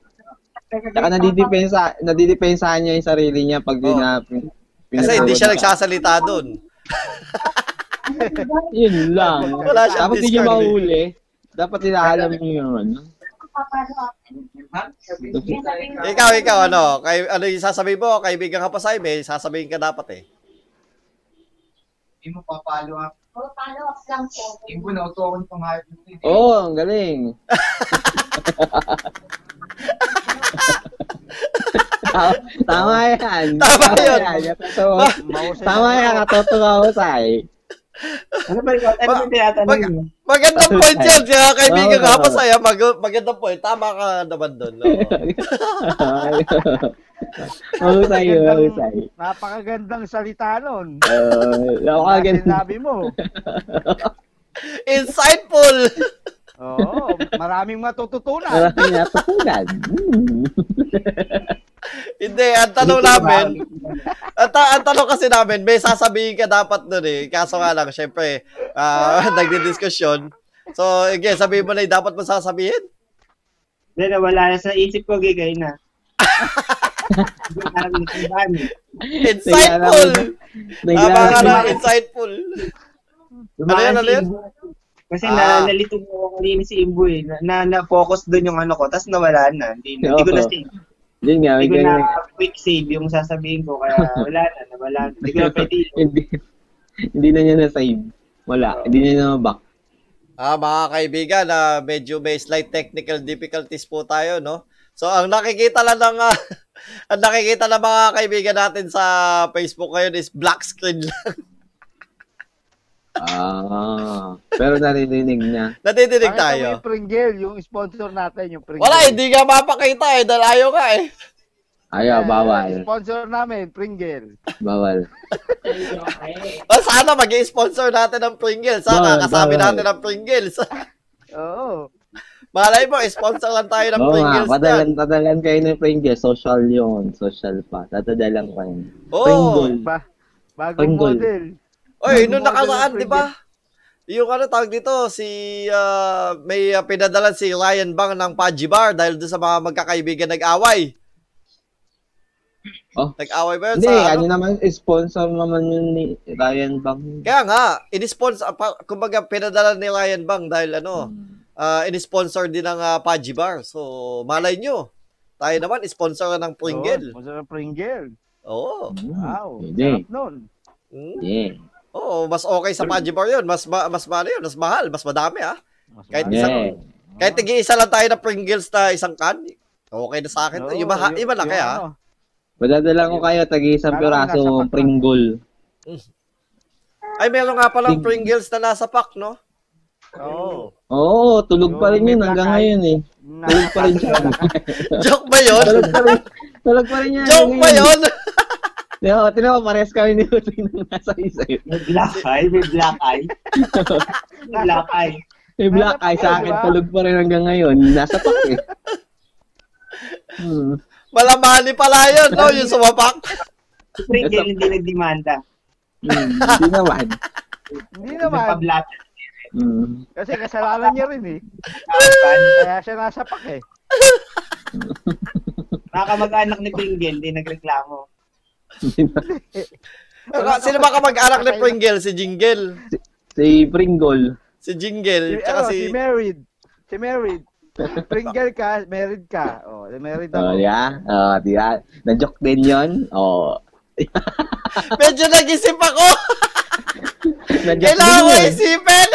Saka nadidepensa, nadidepensahan niya yung sarili niya pag Oh. na, Kasi hindi siya nagsasalita doon. Yun lang. Wala siyang Dapat hindi eh. mahuli. Dapat nila alam niyo yun. ano. Ikaw, ikaw, ano? Kay, ano yung sasabihin mo? Kaibigan ka pa sa may sasabihin ka dapat eh. Hindi mo papalo up. Oh, follow up lang po. Hindi mo na utukan pang hype. Oo, oh, ang galing. tama, tama yan. Tama yun. yan. Mahusay Tama na- yan, katotoo ako sa'y. Ano ba ikaw? Ano ba tinatanong Mag- mo? Magandang point yan. Kaya kaibigan ka Oo. pa sa'yo. Mag, magandang point. Tama ka naman doon. Mahusay yun, mahusay. Napakagandang salita nun. Uh, Mga nakakaganda. sinabi mo. Insightful! Oo, maraming matututunan. Maraming natutunan. Hmm. Hindi, ang tanong namin, ang, ta- ang tanong kasi namin, may sasabihin ka dapat doon eh. Kaso nga lang, syempre, ah nagdidiskusyon. So, again, sabihin mo na yung dapat mo sasabihin. Hindi, nawala na sa isip ko, gigay na. Insightful! Ka na, insightful. Ano yan, ano yan? Kasi Ah. na, nalito mo ako kanina si Imbu eh. Na, na, na-focus doon yung ano ko, tapos nawala na. Hindi, hindi ko na Oo. Yun nga, Hindi ko na quick save yung sasabihin ko, kaya wala na, nawala na. Hindi ko na pwede. hindi, hindi na niya na-save. Wala, hindi niya na back. Ah, mga kaibigan, ah, medyo may slight technical difficulties po tayo, no? So, ang nakikita lang ng, ah, ang nakikita ng mga kaibigan natin sa Facebook ngayon is black screen lang. Ah, pero naririnig niya. Nadidinig Pakita mo tayo. Yung Pringle, yung sponsor natin, yung Pringle. Wala, hindi nga mapakita eh, dahil ayaw ka eh. Ayaw, bawal. Sponsor namin, Pringle. Bawal. O, sana mag sponsor natin ng Pringles. Sana Bawal, kasabi bawal. natin ng Pringles. Oo. Malay mo, sponsor lang tayo ng Oo nga, Pringles padalan, dyan. padalan kayo ng Pringles. Social yun. Social pa. Tatadalan ko yun. Oo. Pringle. Ba bagong Pringle. model. Oy, nung nakaraan, di ba? Yung ano tawag dito, si ah, may uh, pinadalan si Ryan Bang ng Paji Bar dahil doon sa mga magkakaibigan nag-away. Oh. Nag-away ba yun Hindi, sa ano ano? naman, sponsor naman yun ni Ryan Bang. Kaya nga, in-sponsor, pa- kumbaga pinadala ni Ryan Bang dahil ano, ah, in-sponsor din ng uh, Paji Bar. So, malay nyo. Tayo naman, sponsor ng Pringle. Oo, sponsor ng Pringle. Oo. Hmm, Wow. Pwede. Sarap nun. Mm. Yeah. Oo, mas okay sa Paji Bar yun. Mas, ma- mas, mahal yun, mas mahal, mas madami ah. Mas Kahit mahal. isang- Yeah. Kahit tigi-isa lang tayo ng Pringles na isang can, okay na sa akin. Oo, iba, ha- yung- iba na yung kaya. ano, Madadala ko kayo, tagi isang piraso pack Pringle. Ay, meron nga palang Pring- Pringles na nasa pack, no? Oo. Oo, tulog pa rin Yung yun hanggang ngayon eh. Na- Tulog pa rin siya. Joke ba yun? tulog pa rin. Tulog pa rin yan. Joke ba yun? Tino, tino, pares kami ni Utoy nang nasa isa yun. May black eye, may black eye. may black eye. May black eye sa akin, Diba? tulog pa rin hanggang ngayon. Nasa pack eh. Hmm. Malamani pala yun, no? Yung sumapak. Si Pringle hindi nagdemanda. Hmm. Hindi naman. Hindi naman. Nagpa-black. Hmm. Kasi kasalanan niya rin eh. Kaya siya nasa pak eh. Mga kamag-anak ni Pringle, hindi nagreklamo. Sino ba kamag-anak ni Pringle? Si Jingle. si Pringle. Si Si, Jingle. ano, Tsaka si si... married. Si married. Pringle ka, married ka. Oh, married ako. Oh, yeah. Oh, di ba? Na-joke din yun. Oh. Medyo nag-isip ako. Na-joke Kailangan ko isipin.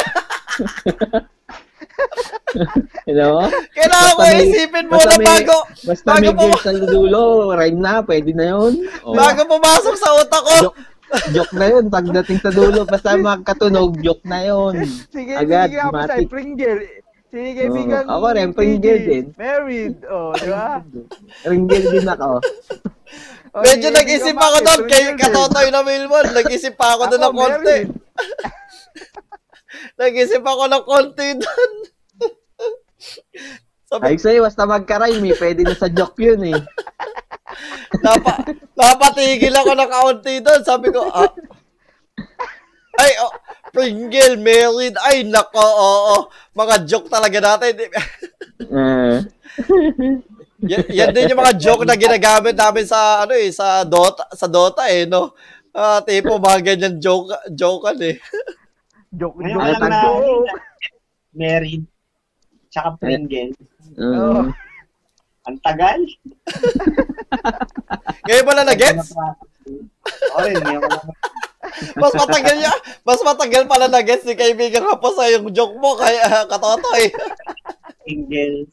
You know? Kailangan Basta may- isipin muna may- bago, Basta bago may girls sa dulo, rhyme na, pwede na yun. Oh. bago pumasok sa utak ko. Joke, joke na yun. Pagdating sa dulo, basta magkatunog, joke na yun. Sige, Agad, sige ako sa matik. Pringle. Sige, kaibigan. Oo, ako rin, Pringle din. Married. Oh, di ba? Ringgil din ako. Oh, Medyo sige, nag-isip ako doon kay Pringle. Katotoy na Wilmon. Nag-isip pa ako doon ng konti. Nag-isip ako ng konti doon. Sabi, Ay sa'yo, basta magka-rhyme eh. Pwede na sa joke yun eh. napa, napatigil ako ng kaunti doon. Sabi ko, ah, ay, oh, Pringle, married. Ay, nako, oo. Mga joke talaga natin. Eh. yan, yan din yung mga joke na ginagamit namin sa, ano eh, sa Dota, sa Dota eh, no? Ah, tipo, mga ganyan joke, joke eh. Joke, Ngayon joke, ko lang joke. na married. Tsaka Pringle. Oo. Mm. Ang tagal. Ngayon mo lang na-gets? Oo rin, ngayon ko lang. Mas matagal niya, mas matagal pala na-gets ni kaibigan ka pa sa yung joke mo kaya katotoy. Pringles.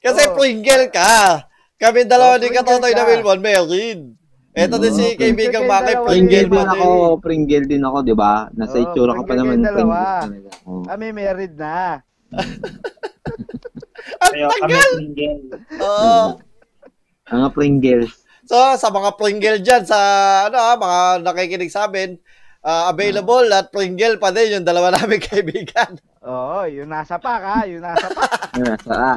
Kasi Oo. Pringle ka. Kami dalawa Oo, ni Katotoy na ka. Wilmon, married. Ito din si Oo, kaibigan Pringle Maki, Pringle Pringle pa din ako, Pringle din ako, di ba? Nasa Oo, itsura ko pa Pringle naman. kayong dalawa. Pringle talaga. Oo. Kami married na. Ang Kaya kami tagal! Pringle. Oo. Mga Pringles. So, sa mga Pringle dyan, sa ano ah, mga nakikinig sa amin, ah, available at Pringle pa din yung dalawa namin kaibigan. Oo, yung nasa pa ka, yung nasa pa. Yun, nasa ah.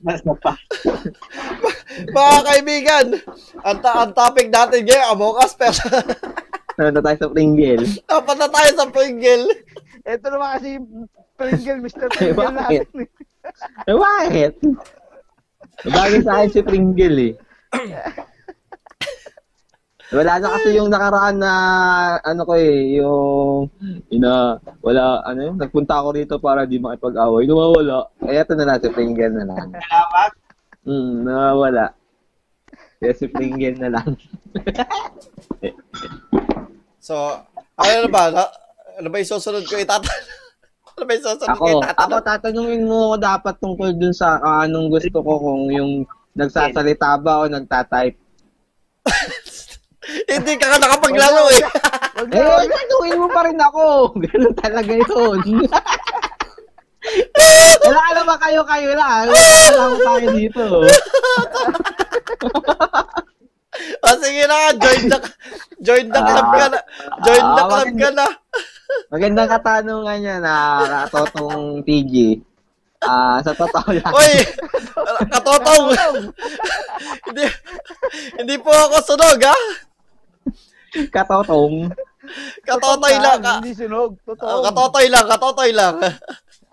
Mas na pa. Mga kaibigan, ang, ta- ang topic natin ngayon, Among Us, pero Ano tayo sa Pringle? dapat na tayo sa Pringle. Ito naman kasi Pringle, Mr. Eh, Pringle natin. Eh, bakit? Bagay sa akin si Pringle eh. Wala na kasi yung nakaraan na ano ko eh, yung ina wala ano yun, nagpunta ako rito para di makipag-away, nawawala. Kaya ito na lang si Pringle na lang. Kalawag. Hmm, nawawala. Kaya si Pringle na lang. So, ano na ba? Na, ano ba yung susunod ko itatanong? ano ba yung susunod ko Ako, ako tatanungin mo ako dapat tungkol dun sa ah, anong gusto ko kung yung nagsasalita ba o nagtatype. Hindi ka ka nakapaglaro eh. Wag na, Eh, wag na. tanungin mo pa rin ako. Ganun talaga yun. Wala naman kayo-kayo lang. Wala ko tayo dito. O sige na, join the, join the club ka na. Join the Ah, club ka na. Magandang katanungan niya na katotong TG. Ah, sa totoo lang. Uy, katotong. hindi, hindi po ako sunog ha. Katotong. Katotoy lang. Ka, Hindi sunog. oh, Totoo. katotoy lang, katotoy lang.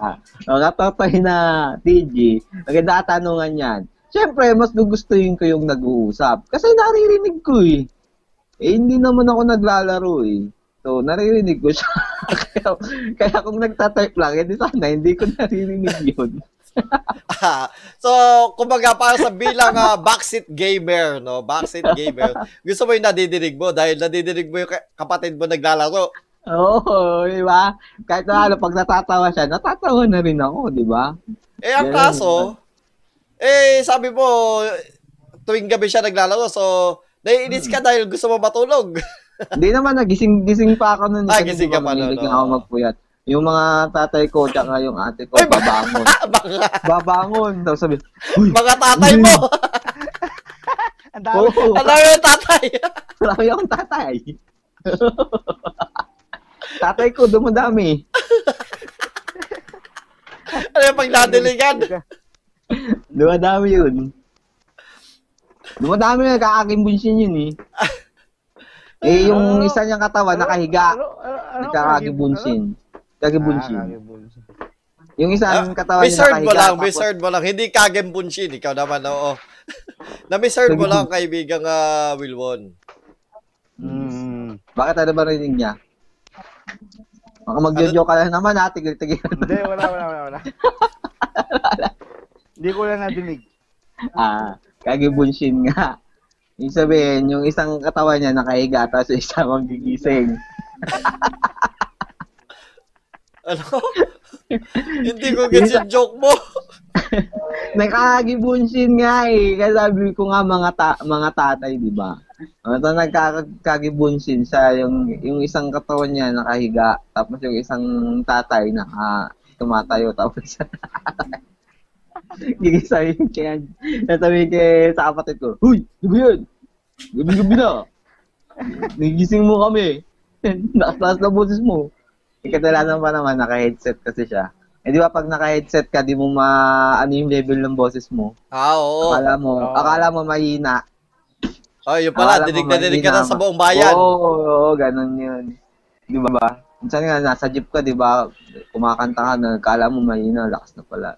Ah, o, katotoy na TG. Magandang katanungan yan. Siyempre, mas gugustuhin ko yung nag-uusap. Kasi naririnig ko eh. Eh, hindi naman ako naglalaro eh. So, naririnig ko siya. kaya, kaya kung nagtatype lang, edi sana hindi ko naririnig yun. so, kumbaga para sa bilang ah, backseat gamer, no? Backseat gamer. Gusto mo yung nadidinig mo dahil nadidinig mo yung ka- kapatid mo naglalaro. Oo, di ba? Kahit na ano, pag natatawa siya, natatawa na rin ako, di ba? Eh, ang kaso, eh, sabi mo, tuwing gabi siya naglalaro, so, naiinis ka dahil gusto mo matulog. Hindi naman, nagising-gising pa ako nun. Ah, gising ka pa nun, na ako magpuyat. Yung mga tatay ko, tsaka yung ate ko, Ay, babangon. Baka, babangon. Tapos sabi, Uy, mga tatay mo. Ang dami. oo, Ang dami ng tatay. marami akong tatay. tatay ko, dumadami. ano yung pag nadiligan? Dumadami yun. Dumadami na kakakimbunshin yun eh. Eh, yung Ano? isa niyang katawan, nakahiga. Ano? Ano? Ano? Nagkakakibunsin. Kakibunsin. Kakakibunsin. Yung isang katawan niya Ah, mo nakahiga. lang, tapos- wizard mo lang. Hindi kagem bunshin. Ikaw naman, oo. Na-wizard mo lang, kaibigang uh, Wilwon. Mm. Bakit ano ba rinig niya? Baka magjojo ka lang naman ha, tigil-tigil. Hindi, wala, wala, wala, wala. Hindi ko lang nadinig. ah, kagibunshin nga. Yung sabihin, yung isang katawan niya nakahiga, tapos yung isa magigising. Ano? Hindi ko gets yung joke mo. Nakakagibunsin nga eh. Kaya sabi ko nga mga ta- mga tatay, di ba? Ito nagkakagibunsin sa yung yung isang katawan niya nakahiga, tapos yung isang tatay naka tumatayo tapos gigisahin kaya sabi kay sa kapatid ko, Huy! Ano ba yun? Gabi-gabi na. Nagising mo kami. Nakataas na boses mo. Eh, kadalasan pa naman, naka-headset kasi siya. Eh, di ba pag naka-headset ka, di mo ma, ano yung level ng boses mo. Ah, oo. Akala mo, Oo. akala mo mahina. Oh, yun pala, Akala dinig na dinig ka na sa buong bayan. Oo, oo, oo, ganun yun. Di ba ba? Minsan nga, nasa jeep ka, di ba? Kumakanta ka na, kala mo mahina, lakas na pala.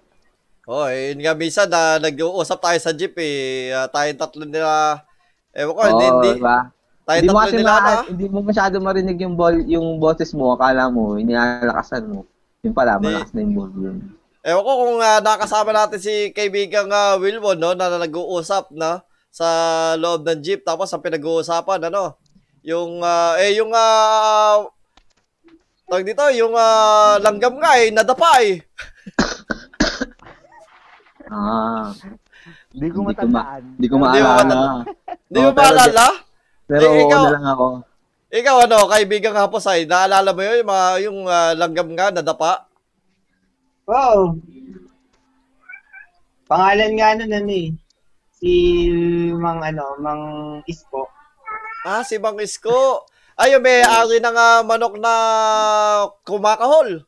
Oh, eh, yun nga minsan na nag-uusap tayo sa jeep eh. Uh, tayong tatlo nila. Ewan ko, Oo, hindi, hindi. Tayong Hindi mo kasi nila, ma- hindi mo masyado marinig yung bol, yung boses mo, akala mo, inilalakasan mo. Yung pala, Hindi. malakas na yung volume. Ewan ko kung uh, nakasama natin si kaibigang uh, Wilwon, no, na nag-uusap, na sa loob ng jeep. Tapos ang pinag-uusapan, ano, yung, ah, eh, yung, ah, tawag dito, yung ah, langgam nga eh, nadapa eh. Ah, Hindi ko ko matandaan. hindi ko maalala. Hindi pero maalala? Pero Eh, ikaw- lang ako. Ikaw, ano, kaibigang Haposay, naalala mo yun, yung, mga, yung ah, langgam nga, nadapa? Wow. Pangalan nga nun ano eh. Si Mang ano, Mang Isko. Ah, si Mang Isko. Ay, yung may-ari ng ah, manok na kumakahol.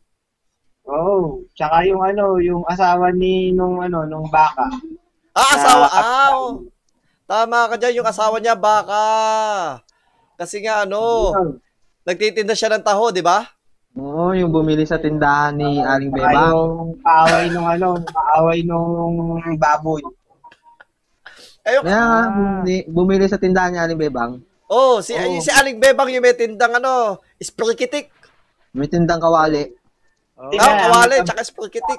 Oh, tsaka yung ano, yung asawa ni nung ano, nung baka. Ah, asawa. Ah, oh. Tama ka dyan, yung asawa niya baka. Kasi nga ano, nagtitinda siya ng taho, di ba? Oo, yung bumili sa tindahan ni Aling Tsaka Beba. yung kaaway nung ano, kaaway nung baboy. Ayun. Kaya nga, bumili, bumili sa tindahan ni Aling Bebang. Oh, si, Oo. si Aling Bebang yung may tindang ano, sprikitik. May tindang kawali. Ah, na, kawali, tsaka sprikitik.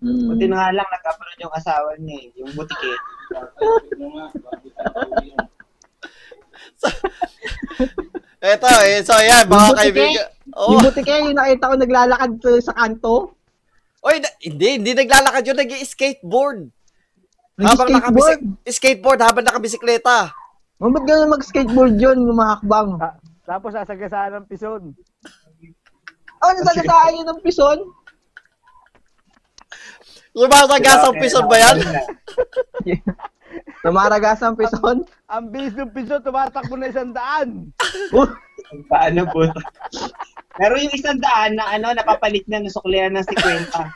Mm. Buti na nga lang nagka-upload yung asawa niya eh, yung butike. Eto, eh, so yan, mga Yung kaibigan. Oh. Yung buti kayo, yung nakita ko naglalakad sa- sa kanto. Oy, na- hindi, hindi naglalakad yun, nag-skateboard. Habang nakabisik, skateboard habang nakabisikleta. Oh, ba't ganun mag-skateboard yun, gumakbang? Ta- tapos sasagasaan ng pison. Oh, nasagasaan yun ng pison? Lumalagas ang pison ba yan? Namaragas ang pison? Ang bilis ng pison, tumatakbo na isang daan. Oh, Paano po? Pero yung isang daan na ano, napapalit na ng suklian ng 50.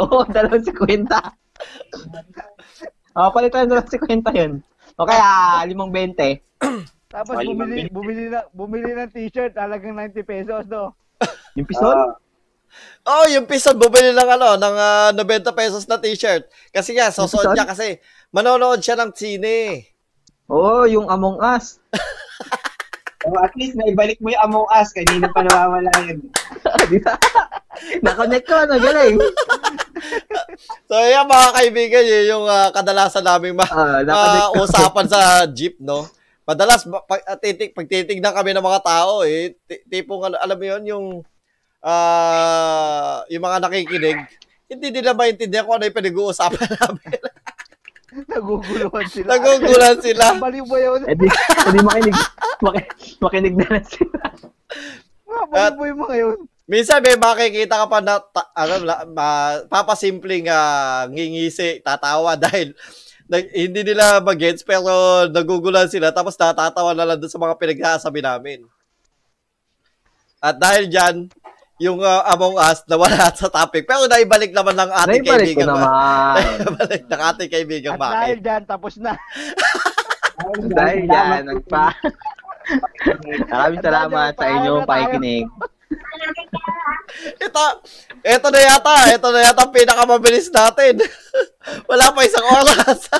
Oo, dalawang si kwenta. Oh, palitan na si kwenta yun. O kaya, limang bente. Tapos Wali bumili, bumili, na, bumili ng t-shirt, talagang 90 pesos, no? Yung pison? Ah, Oh, yung pison, bumili ng ano, ng ah, 90 pesos na t-shirt. Kasi nga, Pison? niya kasi manonood siya ng sine. Oo, yung Among Us. oh, at least naibalik mo yung Among Us, kanina pa nawawala yun. Na-connect ko, nagaling. So, yan mga kaibigan, yun yung ah, kadalasan naming ma- na-connect ko. usapan sa jeep, no? Madalas, pag, titig, pag titignan kami ng mga tao, eh, ti- tipong, ano, alam mo yun, yung, ah, yung mga nakikinig, hindi nila maintindihan kung ano yung pinag-uusapan namin. Naguguluhan sila. Nagugulan sila. Baliw ba yun? Eh di, eh di makinig, maki, makinig na lang sila. Mga baliw ba yung mga yun? Minsan may makikita ka pa na ta- ano, la- ma- papasimpleng ah, ngingisi, tatawa dahil nag- hindi nila mag-gets pero nagugulan sila tapos natatawa na lang doon sa mga pinagsasabi namin. At dahil dyan, yung ah, Among Us nawala sa topic. Pero naibalik naman ng ating Naibalik ko kaibigan. Ma- naman. naibalik ng ating kaibigan At dahil dyan, tapos na. Dahil yan, nagpa... Maraming salamat sa inyong pakikinig. Ito, ito na yata, ito na yata ang pinakamabilis natin. Wala pa isang oras.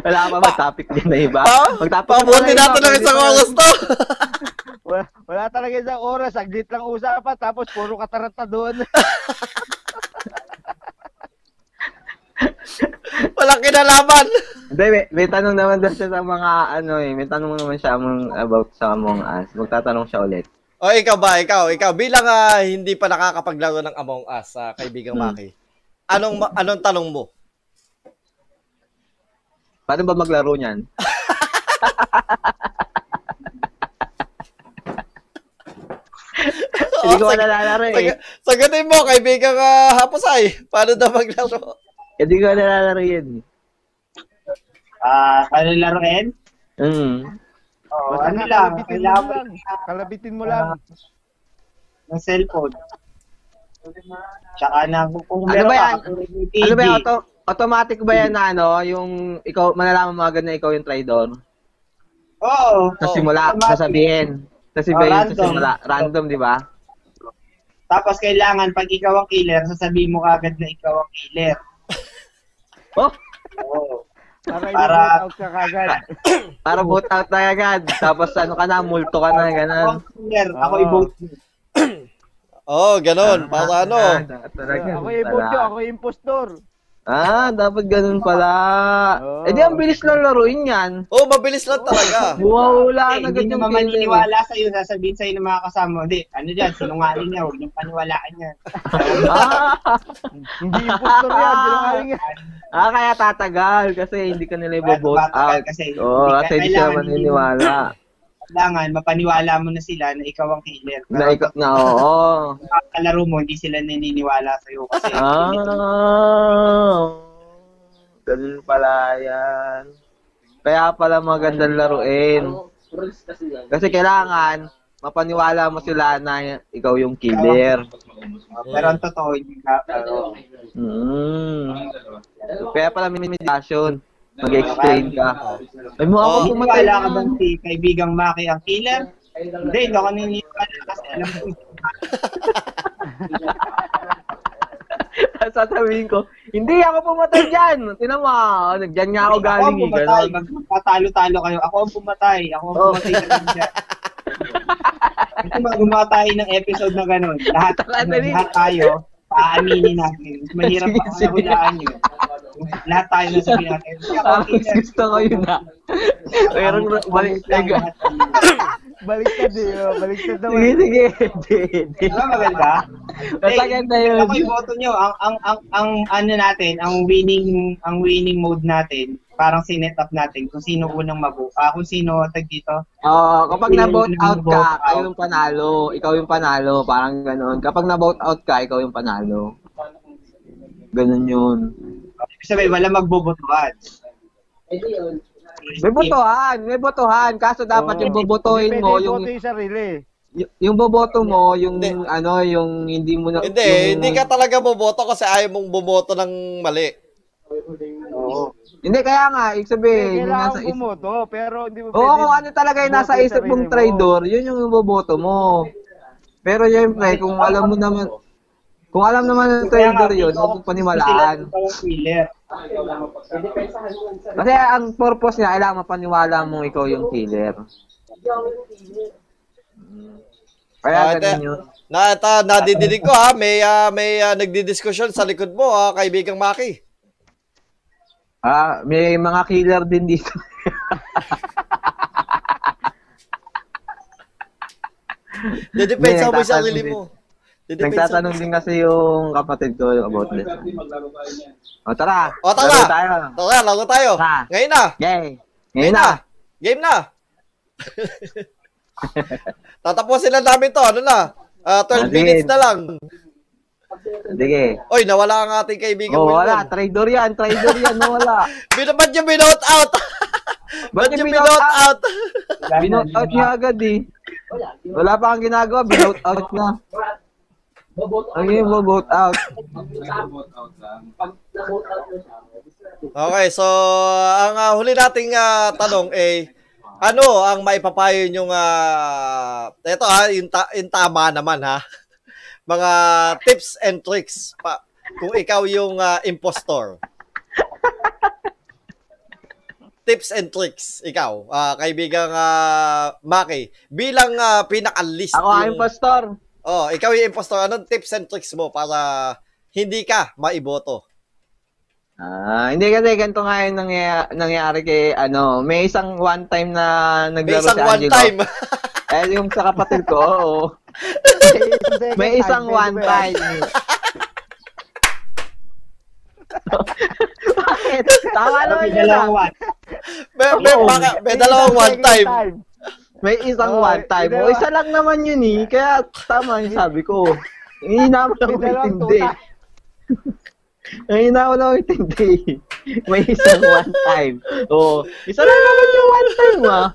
Wala pa ba topic din na iba? Mag-topic Pabuti na natin ng isang oras to. Wala, wala talaga isang oras. Saglit lang usapan. Tapos puro kataranta doon. Walang kinalaman. Hindi, may, may tanong naman daw siya sa mga ano eh. May tanong naman siya among, about sa Among Us. Magtatanong siya ulit. O ikaw ba, ikaw, ikaw bilang ah, hindi pa nakakapaglaro ng Among Us, sa kaibigang Hmm. Maki. Anong ma- anong tanong mo? Paano ba maglaro niyan? Hindi ko Oh, sag- nalalaro eh. sag- Sagutin mo, kaibigang uh, Hapusay. Paano daw maglaro? Hindi ko nalalaro yan. Ah, ano laruin? Mm. Oh, Basta ano lang, kalabitin mo lang. Kalabitin mo lang. ng cellphone. Tsaka na, kung, Ano meron ba ka, yan? may Ano ba yan? Auto- automatic ba yan na ano, yung ikaw, malalaman mo agad na ikaw yung traidor? Oo. Sa Oh, simula, automatic. sasabihin. Sasabihin Oh, sa simula. Random, di ba? Tapos kailangan, pag ikaw ang killer, sasabihin mo kagad na ikaw ang killer. Oh, Oo. Para Para- i-vote out ka kagad. para vote out na agad. Tapos ano ka na, multo ka na, Ako ganun. ang killer, ako Oo. i-vote mo. Oh, ganun. Para ano? Ah, talaga. ako i-vote ako impostor. Ah, dapat ganun pala. Oo. Eh di, ang bilis lang laruin yan. Oh, mabilis lang talaga. Wow, wala Eh, na agad hindi yung naman maniniwala sa'yo, sasabihin sa'yo ng mga kasama mo, hindi, ano dyan, sinungaling niya, huwag niyong paniwalaan yan. Ah, Hindi impostor yan, sinungaling yan. ah, kaya tatagal kasi hindi ka nila Tatagal out. kasi Oo, hindi- kasi hindi sila kailangan maniniwala. Kailangan, mapaniwala mo na sila na ikaw ang killer. Na, ikaw, na oo. Pero kalaro mo, hindi sila naniniwala sa'yo kasi Ah, ganun pala yan. Kaya pala magandang laruin. Kasi kailangan, mapaniwala mo sila na ikaw yung killer. pero ang totoo, hindi ka, pero, Mm. Kaya pala may meditation. Mag-explain ka. Ay mo ako Oh. pumatay Naniniwala ka bang si kaibigang Maki ang killer? Hindi, hindi ako naniniwala kasi alam ko. Sasabihin ko, hindi ako pumatay dyan. Tinan mo, ano, dyan nga ako Ako ang galing. eh, pumatay, magpatalo-talo kayo. Ako ang pumatay. Ako ang Oh. pumatay. Kasi tayo ng episode na gano'n, lahat, Dali. lahat tayo, paaminin natin. Mahirap pa sige. hulaan yun. Lahat tayo na sabihin natin. Tapos killer. gusto ko yun ah. Pero balik, Lang, sige, lahat killer. Baliktad eh, oh, baliktad naman. sige, sige. Ba maganda? Mas Eh, maganda yun. Ako yung boto nyo. Ang, ang, ang, ang, ano natin, ang winning, ang winning mode natin, parang sinet up natin kung sino unang mabu, ah, kung sino tag dito. Oo, kapag Sino na-vote out ka, vote kayo out? yung panalo. Ikaw yung panalo. Parang ganun. Kapag na-vote out ka, ikaw yung panalo. Ganun yun. Ibig sabihin, wala magbobotohan. May botohan, may botohan. Kaso dapat Oo. yung bobotohin Hindi mo, pwede yung iboto yung sarili. y- yung boboto mo, yung Hindi. ano, yung hindi mo na... Hindi, yung- hindi ka talaga boboto kasi ayaw mong bumoto ng mali. Oo. Hindi, kaya nga, ibig sabihin, yung nasa isip... bumoto, pero hindi mo Oo, kung ano talaga yung nasa isip mong traidor, yun yung boboto mo. Pero syempre, kung alam mo naman, kung alam naman ng traidor yun, huwag mong paniwalaan. Kasi ang purpose niya, kailangan mapaniwala mo ikaw yung killer. Kaya Ah, ganun yun. Na, ta, nadidinig ko ha, may, ah, may ah, nagdidiskusyon sa likod mo ha, kaibigang Maki. Ah, may mga killer din dito. May sa nagtatanong sarili mo. Nagtatanong din kasi yung kapatid ko about this. O tara. O, tara. laro tayo. Tara, laro tayo. Tara. Ngayon na. Yay. Ngayon na. Game na. Tatapusin na namin to. Ano na? Ah, 12 Adin. minutes na lang. Sige. Oy, nawala ang ating kaibigan Oh, Wilbon. wala. Traidor yan. Traidor yan. Nawala. Binabat yung binout out. Ba't Ba't yung yung binout out? Binout out niya agad eh. Wala pa kang ginagawa. Binout out na. Ang yung vote out. Okay, so ang ah, huli nating ah, tanong ay ano ang maipapayo yung ah ito ha, yung, ta- yung tama naman ha. Mga tips and tricks pa kung ikaw yung ah, impostor. tips and tricks ikaw, ah, kaibigang ah, Maki, bilang ah, pinaka-list Ako ang impostor. Oh, ikaw yung impostor. Anong tips and tricks mo para hindi ka maiboto? Ah, hindi kasi ganito nga yung nangyayari, nangyayari kay ano, may isang one time na May naglaro isang si one Angelo. time. Eh, yung sa kapatid ko, oo. Second May isang one time. Bakit? Tama naman May yun dalawang one. May, may, baka, may dalawang Isang one time. May isang Oo, one time. may O, isa lang naman yun eh. Kaya tama yung sabi ko. Hihina mo lang May dalawang intindi. tuta. Hihina mo lang intindi. May isang one time. Oo. Isa lang naman yung one time ah.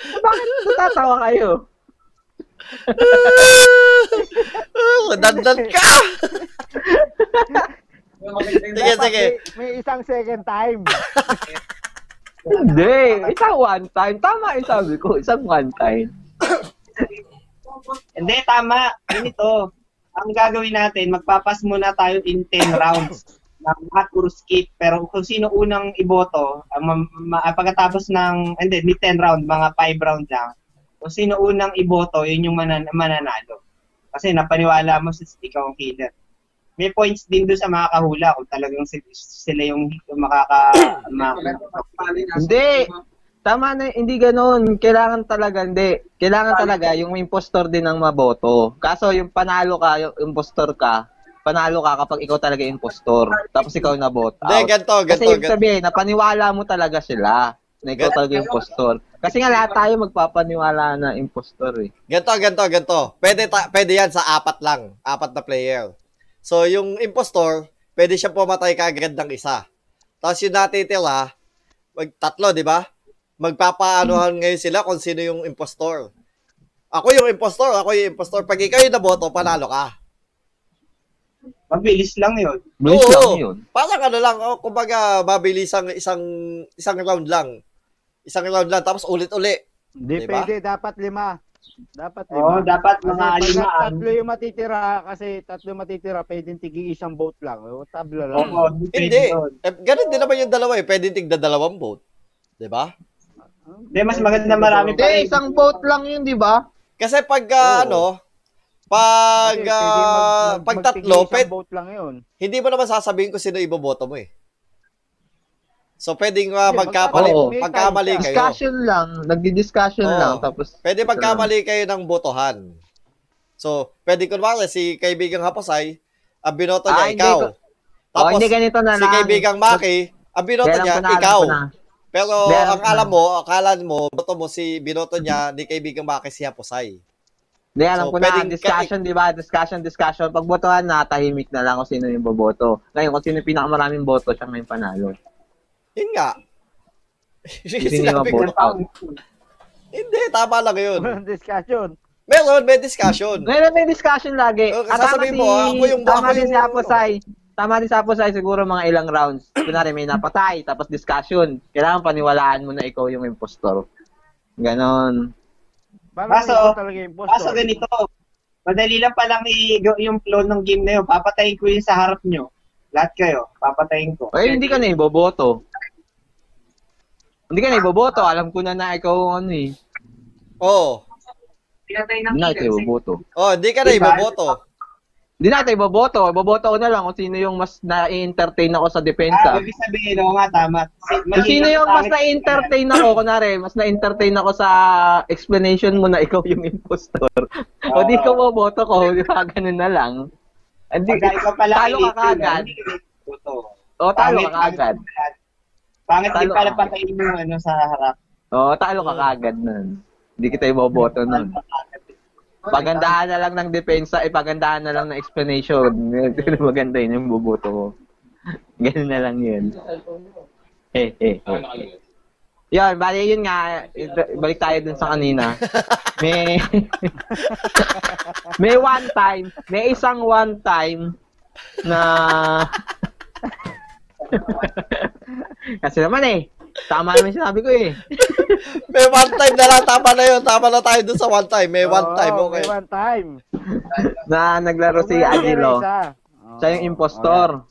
Bakit natatawa kayo? Dandan ka! sige, sige. May, may isang second time. Hindi. Isang one time. Tama yung sabi ko. Isang one time. Hindi, tama. Ganito. Ang gagawin natin, magpapas muna tayo in 10 rounds ng lahat puro skip. Pero kung sino unang iboto, ang ma- ma- pagkatapos ng, hindi, hindi 10 round, mga 5 round lang. Kung sino unang iboto, yun yung manan- mananalo. Kasi napaniwala mo sa ikaw ang killer. May points din doon sa mga kahula kung talagang si- sila yung, yung makaka... ma- Hindi. Tama na, hindi ganoon. Kailangan talaga, hindi. Kailangan talaga yung impostor din ang maboto. Kaso yung panalo ka, yung impostor ka, panalo ka kapag ikaw talaga impostor. Tapos ikaw na vote Hindi, out. ganito, Kasi ganito, ibig ganito. sabihin, napaniwala mo talaga sila na ikaw talaga impostor. Kasi nga lahat tayo magpapaniwala na impostor eh. Ganto, ganto, ganto. Pwede, ta- pwede yan sa apat lang. Apat na player. So, yung impostor, pwede siya pumatay kagad ng isa. Tapos yung natitira, mag tatlo, di ba? Magpapaanuhan ngayon sila kung sino yung impostor. Ako yung impostor, ako yung impostor. Pag ikaw yung naboto, panalo ka. Mabilis lang yun. Bilis Oo. lang yun. Parang ano lang, oh, kumbaga, mabilis ang isang, isang round lang. Isang round lang, tapos ulit-uli. Hindi Diba? pwede, dapat lima. Dapat lima. Oo, dapat Kasi mga pag limaan. tatlo yung matitira, kasi tatlo matitira, pwedeng tigi isang vote lang. O, tabla lang. Oo, Hindi. Eh, ganun din naman yung dalawa eh. Pwede tigda dalawang vote. Di ba? Hindi, mas maganda marami pa Hindi, isang vote lang yun, di ba? Kasi pag ah, Oo. ano, pag, Kasi pwede mag- ah, mag- pag tatlo, pwede, vote lang yun. hindi mo naman sasabihin kung sino iboboto mo eh. So, pwedeng uh, Hindi, magkamali, may magkamali kayo. Discussion lang. Nagdi-discussion Oo. lang. Tapos, Pwede magkamali kayo ng botohan. So, pwede kunwari si kaibigang Haposay, ang binoto niya, Ah, hindi ikaw. ko- oh, Tapos, hindi ganito na si lang. kaibigang Maki, ang binoto niya, na, ikaw. Pero Hindi, alam ang alam mo, akala mo, boto mo si binoto niya ni kaibigang Maki si Haposay. Hindi, alam So, ko na. pwedeng Discussion, di ba? Discussion, discussion. Pag botohan na, tahimik na lang kung sino yung boboto. Ngayon, kung sino yung pinakamaraming boto, siya ngayon panalo. Yun nga. Sino yung Sinabi ko, out. hindi, tama lang yun. Discussion. Meron, may discussion. Ngayon, may discussion lagi. Oh, At tama sasabihin si, mo, ah, ako yung- tama ako din yung- si Aposay. Tama din si Aposay, siguro mga ilang rounds. Kunwari, may napatay, tapos discussion. Kailangan paniwalaan mo na ikaw yung impostor. Ganon. Paano Kaso- ikaw talaga yung impostor? Kaso ganito, madali lang palang i- yung flow ng game na yun. Papatayin ko yun sa harap nyo. Lahat kayo, papatayin ko. Eh, hindi ka na iboboto. Hindi ka na iboboto. Alam ko na na ikaw ano eh. Oo. Pinatay Hindi na ito iboboto. Oh, hindi ka na iboboto. Hindi na ito iboboto. Iboboto ko na lang kung sino yung mas na-entertain ako sa Ah, depensa. ibig sabihin, oo nga, tama. Kung sino yung mas na-entertain ako, kunwari, mas na-entertain ako sa explanation mo na ikaw yung impostor. o di ko boboto ko, di ba? Ganun na lang. Hindi, talo ka elite yun, kaagad. hindi ka iboboto. O, talo ka kaagad. Pangit din Talo pala ka. patayin mo ano, sa harap. O, talo ka kaagad nun. Hindi kita iboboto nun. Pagandahan na lang ng depensa, eh, pagandahan na lang ng explanation. Maganda yun yung boboto ko. Ganun na lang yun. Eh, eh, eh. Yan, bali yun nga, balik tayo dun sa kanina. May, may one time, may isang one time na, kasi naman eh, tama naman sinabi ko eh. May one time na lang. Tama na yun. Tama na tayo dun sa one time. May one Oo, time. Okay. May one time. Na naglaro si Angelo. Siya yung impostor.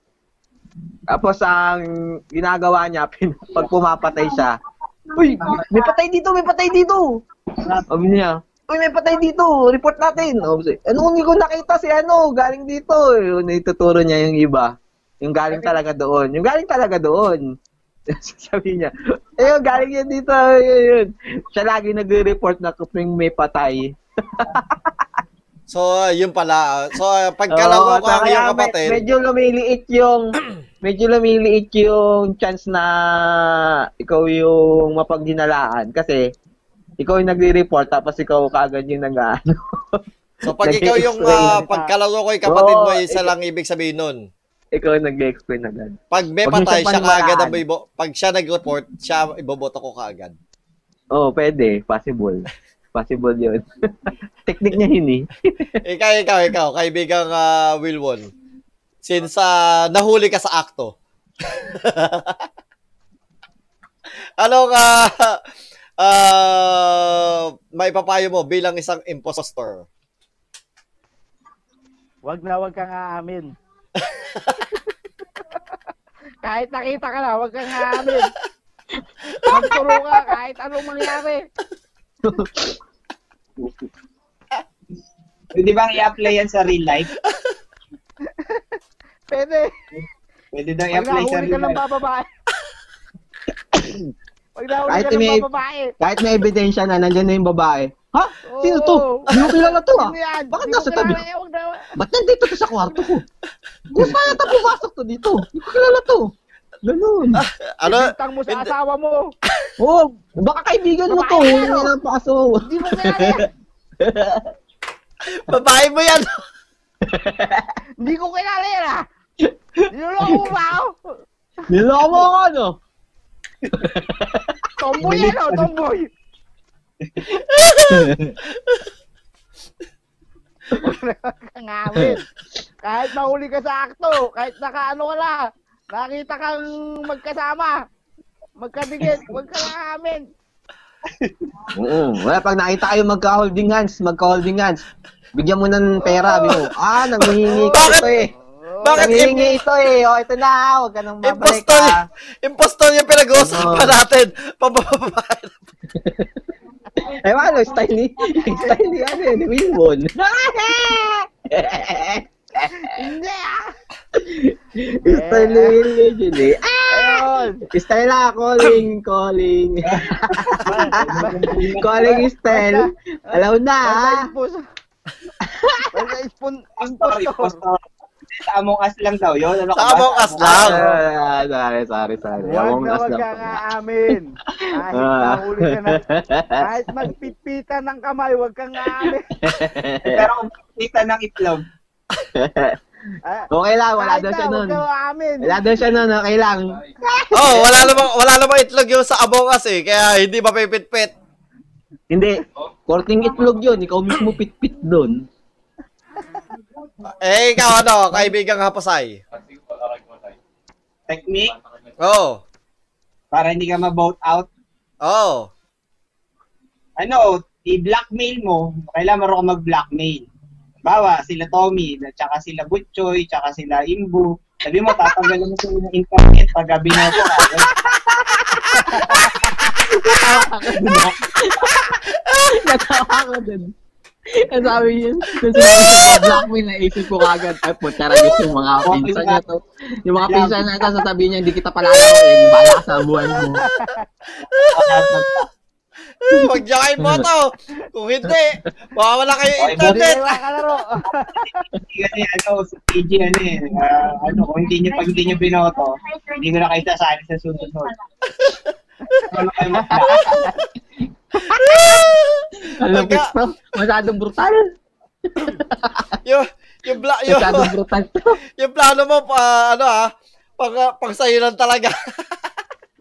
Tapos ang ginagawa niya, pin- pag pumapatay siya, Uy, may patay dito, may patay dito. Sabi niya, Uy, may patay dito, report natin. O, sabi, ano hindi ko nakita si ano, galing dito. Yung ituturo niya yung iba. Yung galing talaga doon. Yung galing talaga doon. Sabi niya, ayun, galing yan dito. Yun, yun. Siya lagi nagre-report na kapring may patay. So, yun pala. So, pagkalaro Oo, ko ang iyong kapatid, medyo lumiliit yung medyo lumiliit yung chance na ikaw yung mapagginalaan kasi ikaw yung nagre-report tapos ikaw kagad yung nag-ano. so pag ikaw yung uh, pagkalaro ko yung kapatid mo, isa lang ibig sabihin nun. Ikaw yung nag-explain agad. Pag may niyo patay, siya kaagad ang ibo- Pag siya nag-report, siya iboboto ko kaagad. Oo, pwede. Possible. Possible yun. Technique niya yun eh. ikaw, ikaw, ikaw, kaibigang uh, Wilwon. Since uh, nahuli ka sa akto. Anong uh, uh, may papayo mo bilang isang impostor? Wag na wag kang aamin. kahit nakita ka na, wag kang aamin. Magturo ka kahit anong mangyari. Pwede bang i-apply yan sa real life? Pwede. Pwede daw Pag i-apply sa nahuli ka real ng life. bababae. Pag nahuli Kahit ka ng may- babae. Kahit may ebidensya na nandiyan na yung babae. Ha? Sino Oo. to? Hindi ko kilala to ah. Sino? Bakit nasa tabi? eh, na- Ba't nandito to sa kwarto ko? Kung saan ata pumasok to dito? Hindi ko kilala to. Ganun. Ano? Ibintang mo sa asawa mo. Oo, baka kaibigan mo to. Hindi yan, lang paso. Hindi mo kilala yan. Babae mo yan! Hindi ko kilala yan ah. Niloloko mo ba ako? Niloko mo ako ano? Tomboy yan oh, tomboy. Kangamin. Kahit nahuli ka sa akto, kahit nakaano ka na, nakita kang magkasama, magkadikit, huwag ka nangamin. Oo. Wala, pag nakita kayo magka-holding hands, magka-holding hands, bigyan mo ng pera, mo. Ah, nanghihingi ka ito eh. Bakit Nanghihingi ito eh. O, ito na. Huwag ka nang babalik Impostor, ka. impostor yung pinag-uusapan Oo. natin. Pabababae. Eh, ano, style ni, style ni, ano, ni Wilbon. Hindi ah! style ni Wilbon yun eh. Ah! Ayun. Style na, calling, calling. calling style. Alam na, ah. impos. Basta Sorry, impostor. Sa Among Us lang daw yun. Ano ka Sa? Among Us lang. Ah, sorry, sorry, sorry. Huwag Among na Us huwag lang ka nga amin. Kahit Ah. nahuli ka na. Kahit magpitpitan ng kamay, huwag kang aamin. Pero kung kita ng itlog, Ah, Okay lang, wala kahit daw na, siya nun. Huwag. Wala daw siya nun, okay lang. Oh, wala namang wala namang itlog yung sa Among Us eh, kaya hindi mapipit-pit. Hindi, korting itlog yun. Ikaw mismo pit-pit doon. Eh, ikaw ano, kaibigang hapasay. technique, Oh. para hindi ka ma-vote out, Oh. ano, i-blackmail mo, kailangan marunong ka mag-blackmail. Bawa, sila Tommy, at saka sila Butchoy, tsaka sila Imbu. Sabi mo, tatanggalin mo sila ng internet pag binoto ka. Natawa ko dun. Ang sabi yun, sinabi blackmail na isip ko kagad, ay po, charagis yung mga pinsan niya to. Yung mga pinsan na ito, sasabihin niya, hindi kita palalawin, bala ka sa buhay mo. Huwag niyo kayo boto. Kung hindi, mawawala kayo internet. Hindi ka laro. Kasi ano, sa PG, ano eh, ah, ano, kung hindi nyo, pag hindi nyo binoto, hindi ko na kayo sasali sa susunod. Ano Alam mo Pagka- to, masyadong brutal. yung, yung, bla, yung, Masyadong brutal to. yung plano mo, pa, ano ah, pang, pang sayo lang talaga.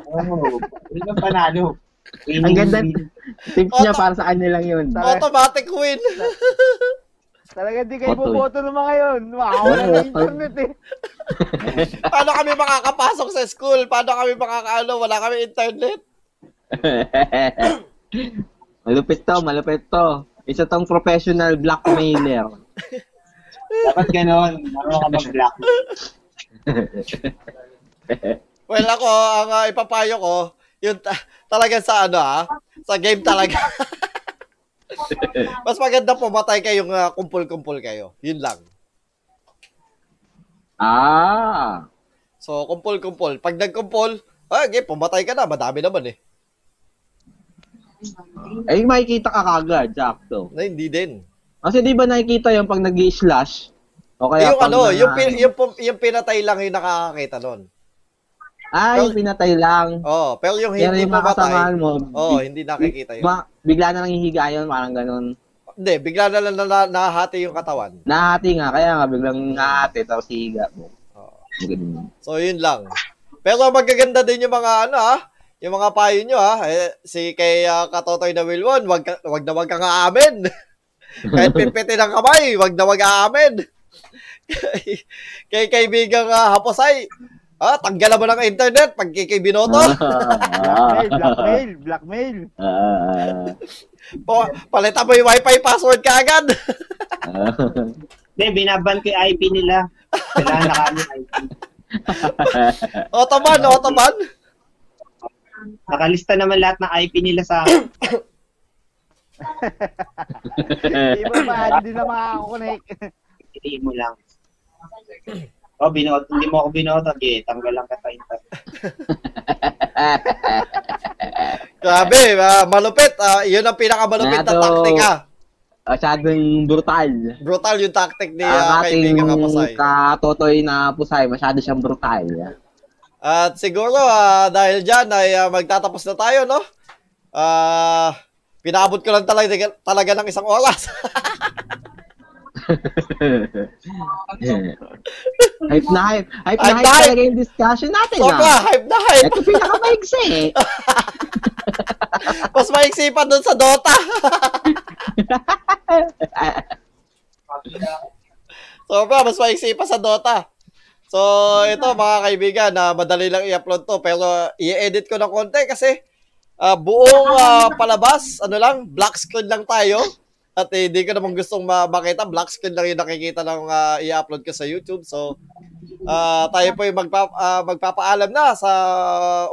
Oo, hindi ka panalo. Ang ganda, tips niya para sa kanya lang yun. Automatic win. Talaga di kayo Boto eh. boboto naman ngayon. Makawala Oo, ng internet eh. Paano kami makakapasok sa school? Paano kami makakaano? Wala kami internet. malupit to, malupit to. Isa tong professional blackmailer. Dapat ganon, marunong ka mag-block. Well, ako, ang uh, ipapayo ko, yung ta- talaga sa ano ah, sa game talaga. Mas maganda pumatay kayong uh, kumpul-kumpul kayo. Yun lang. Ah. So, kumpul-kumpul. Pag nagkumpul, Ah, okay, pumatay ka na. Madami naman eh. Ay, makikita ka kagad, sakto. Na hindi din. Kasi di ba nakikita yung pag nag slash O kaya yung pag ano, na- yung, pin, yung, yung pinatay lang yung nakakakita nun. Ah, yung pinatay lang. Oh, pero yung Pero hindi yung kasamahan mo, oh, hindi nakikita yun. ba, bigla na lang hihiga yun, parang ganun. Hindi, bigla na lang na, na, nahati yung katawan. Nahati nga, kaya nga biglang nahati, tapos hihiga mo. Oo. Ganun. So, yun lang. Pero magaganda din yung mga ano ah, yung mga payo nyo ha. Eh, si kay uh, Katotoy na Wilwon, wag, wag na wag kang aamin. Kahit pipitin ang kamay, wag na wag aamin. kay, kay kaibigang uh, Haposay, ah, tanggalan mo ng internet pag kay, Binoto. Blackmail, blackmail, blackmail. Ah, Pa, palitan mo yung wifi password ka agad. ah. Hindi, binaban ko yung IP nila. Kailangan na kami IP. Otoman, Otoman. Nakalista naman lahat ng IP nila sa akin. Di ba ba, hindi na makakakonect. Hindi mo lang. Oh, binoto, hindi mo ako binoto. Okay, tanggal lang ka sa internet. Grabe, ah, malupit. Ah, yun ang pinakamalupit na taktika. Masyadong brutal. Brutal yung tactic ni uh, ating kaibigang Kapasay. katotoy na pusay, masyado siyang brutal. At siguro ah, dahil dyan ay ah, magtatapos na tayo, no? Ah, pinabot ko lang talaga, talaga ng isang oras. hype na hype. Hype na Hype hype talaga yung discussion natin. Sobra, ah. hype na hype. Ito pinakamaigsi eh. Mas maiksi pa dun sa Dota. Sobra, mas maiksi pa sa Dota. So, ito mga kaibigan, na madali lang i-upload to pero i-edit ko ng konti kasi ah, buong ah, palabas, ano lang, black screen lang tayo. At eh, hindi ko naman gustong ma- makita, black screen lang yung nakikita ng ah, i-upload ko sa YouTube. So, ah, tayo po yung magpa- ah, magpapaalam na sa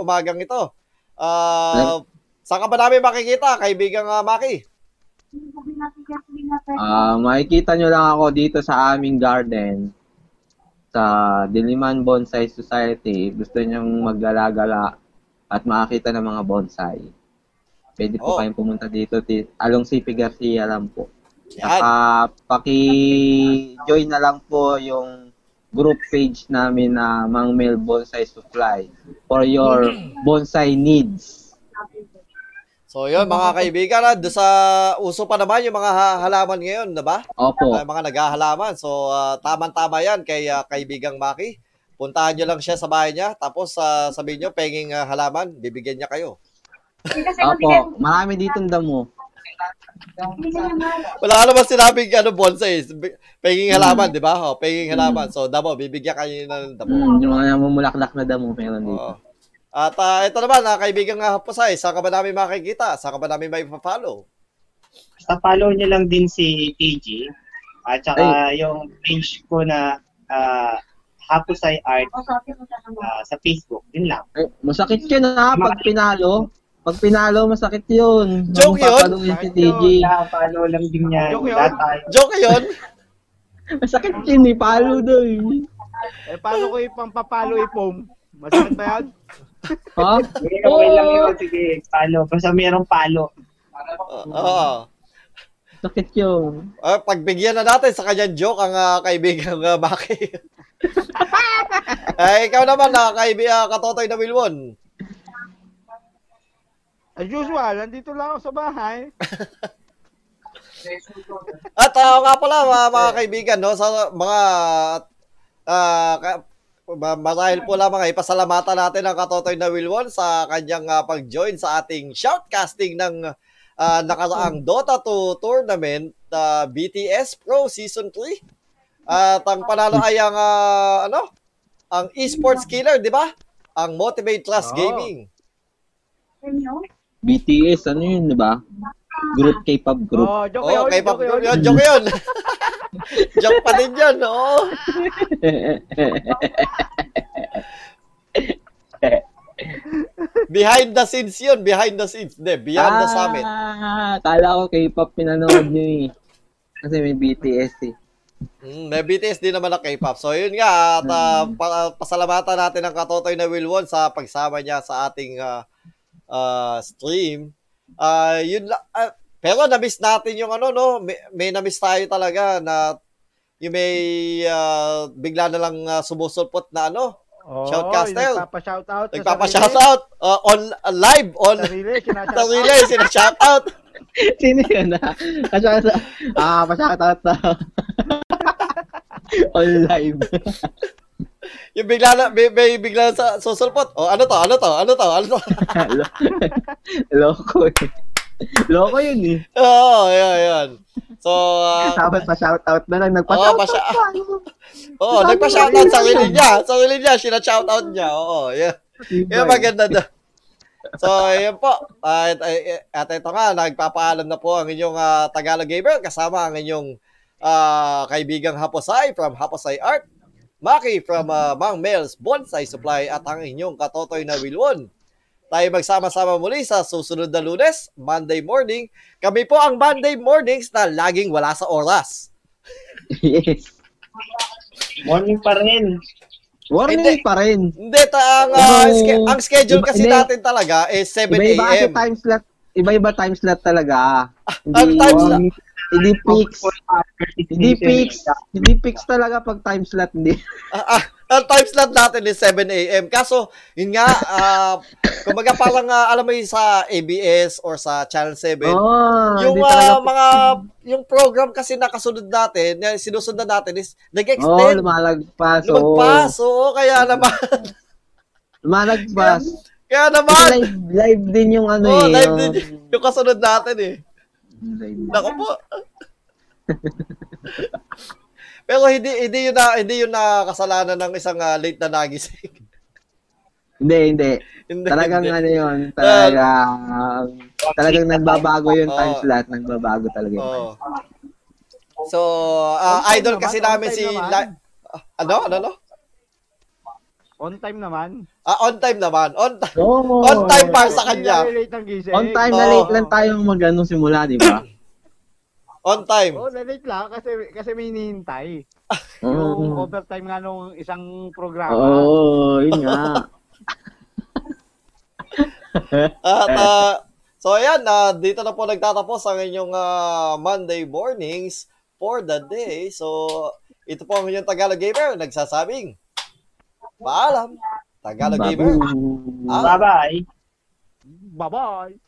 umagang ito. Ah, saan ka ba namin makikita, kaibigang ah, Maki? Ah, makikita nyo lang ako dito sa aming garden sa Diliman Bonsai Society. Gusto nyong maggalagala at makakita ng mga bonsai. Pwede po Oh. kayong pumunta dito. Along CP Garcia lang po. Yan. Saka paki-join na lang po yung group page namin na Mang Mel Bonsai Supply for your bonsai needs. So yun mga kaibigan, ah, doon sa uso pa naman yung mga ha- halaman ngayon, 'di ba? Opo. Ah, mga naghahalaman. So ah, tamang-tama 'yan kay ah, kaibigang Maki. Puntahan nyo lang siya sa bahay niya, tapos ah, sabihin nyo, penging ah, halaman, bibigyan niya kayo. Opo. Marami dito damo. Wala naman sinabing ano, bonsai. Penging halaman, di ba? Oh, penging halaman. So, damo, bibigyan kayo ng damo. Hmm, yung mga namumulaklak na damo meron dito. Oo. At ah, ito naman, ah, kaibigang uh, Pusay, saan ka ba namin makikita? Saan ka ba namin may follow Basta follow nyo lang din si TG. At saka yung page ko na uh, Hapusay Art ah, sa Facebook. Din lang. Eh, masakit yun ha, pag pinalo. Pag pinalo, masakit yun. Joke yun? Mapapaluin si TG. Kaya follow lang din yan. Joke yun. Joke yun? Masakit yun eh, palo doon. Eh, paano ko ipampapalo ipom? Masakit ba yan? Ha? Sige, okay lang yun. Sige, follow. Basta merong follow. Oo. Oo. Sakit yun. Ah, pagbigyan na natin sa kanyang joke ang ah, kaibigang uh, Maki. Ay, ikaw naman, na kaibigan katotoy na Wilwon. As usual, nandito lang ako sa bahay. At ah, nga pala, mga, mga kaibigan, no, sa mga ah ka, ma- marahil po lamang ay pasalamatan natin ang katotoy na Wilwon sa kanyang ah, pag-join sa ating shoutcasting ng ah, nakaraang Dota 2 tournament ah, BTS Pro Season 3. At ang panalo ay ang ah, ano? Ang esports killer, di ba? Ang Motivate Plus Oo. Gaming. BTS, ano yun, di ba? Group K-pop group. Oh, joke Oh, yun, kay Pop joke yun. yun, joke yun. joke pa din yun, oo. Behind the scenes yun, behind the scenes. Hindi, beyond the summit. Ah, kala ko K-pop pinanood nyo eh. Kasi may BTS eh. Mm, may BTS din naman na K-pop. So yun nga, at ah, pa- pasalamatan natin ang katotoy na Wilwon sa pagsama niya sa ating ah, ah, stream. Ah, yun la- ah, pero na-miss natin yung ano no, may, may na-miss tayo talaga na yung may ah, bigla na lang ah, sumusulpot na ano, Oh, Shoutcastle. Nagpapa-shoutout. nagpapa-shoutout ah, on ah, live on Sarili, sinashoutout. sarili, sina-shoutout. Sino yun ah? Ah, na. On live. Yung bigla na, may, may bigla sa susulpot. Oh, ano to? Ano to? Ano to? Ano to? Loko eh. Loko yun eh. Oo, oh, yan, yan. So, ah, Tapos pa-shoutout na lang. Nagpa-shoutout pa siya. pa. Oo, oh, nagpa-shoutout sa sarili niya. Sarili niya, sina-shoutout niya. Oo, yeah. Yan maganda na. So, yun po. At, at ito nga, nagpapaalam na po ang inyong ah, Tagalog Gamer kasama ang inyong ah, kaibigang Haposay from Haposay Art, Maki from ah, Mang Mel's Bonsai Supply at ang inyong katotoy na Wilwon. Tayo magsama-sama muli sa susunod na lunes, Monday morning. Kami po ang Monday mornings na laging wala sa oras. Yes. Morning pa rin. Warning Hindi. pa rin. Hindi, ta, ang, ah, Oo. ske- ang schedule Iba- kasi hindi. natin talaga is 7 Iba-iba kasi a.m. time slot. Iba-iba time slot talaga. Ano time slot? Hindi fix. Hindi fix. Hindi fix talaga pag time slot. Hindi. Ah, ah, ang time slot natin is 7 a.m. Kaso, yun nga, ah, kumbaga parang, ah, alam mo yun sa ABS or sa Channel 7, Oh, yung ah, fix. mga, yung program kasi nakasunod natin, na sinusundan natin is Oh, nag-extend. lumalagpas. Oo. lumagpas. Oo, kaya naman, Lumalagpas. kaya naman, live, live din yung ano oh, eh. live yung- din yung kasunod natin eh. Nako po. Pero hindi hindi yun na hindi yun na kasalanan ng isang ah, late na nagising. Hindi, hindi. hindi. Talagang hindi. ano yun, talagang, talagang nagbabago yung Oo. time slot, nagbabago talaga yung time. So, time idol kasi namin si. La- Ah, ano ano ano? On time naman. Ah, on time naman. On time. Oo. On time para sa kanya. On time na late lang tayong mag-ano simula, di ba? On time. Oh, na late lang kasi kasi may hinihintay. Yung overtime nga nung isang programa. Oo, yun nga. At ah, so ayan, ah, dito na po nagtatapos ang inyong ah, Monday mornings for the day. So, ito po ang inyong Tagalog Gamer nagsasabing paalam. Tagalog Gamer. Ah. Bye-bye. Bye-bye.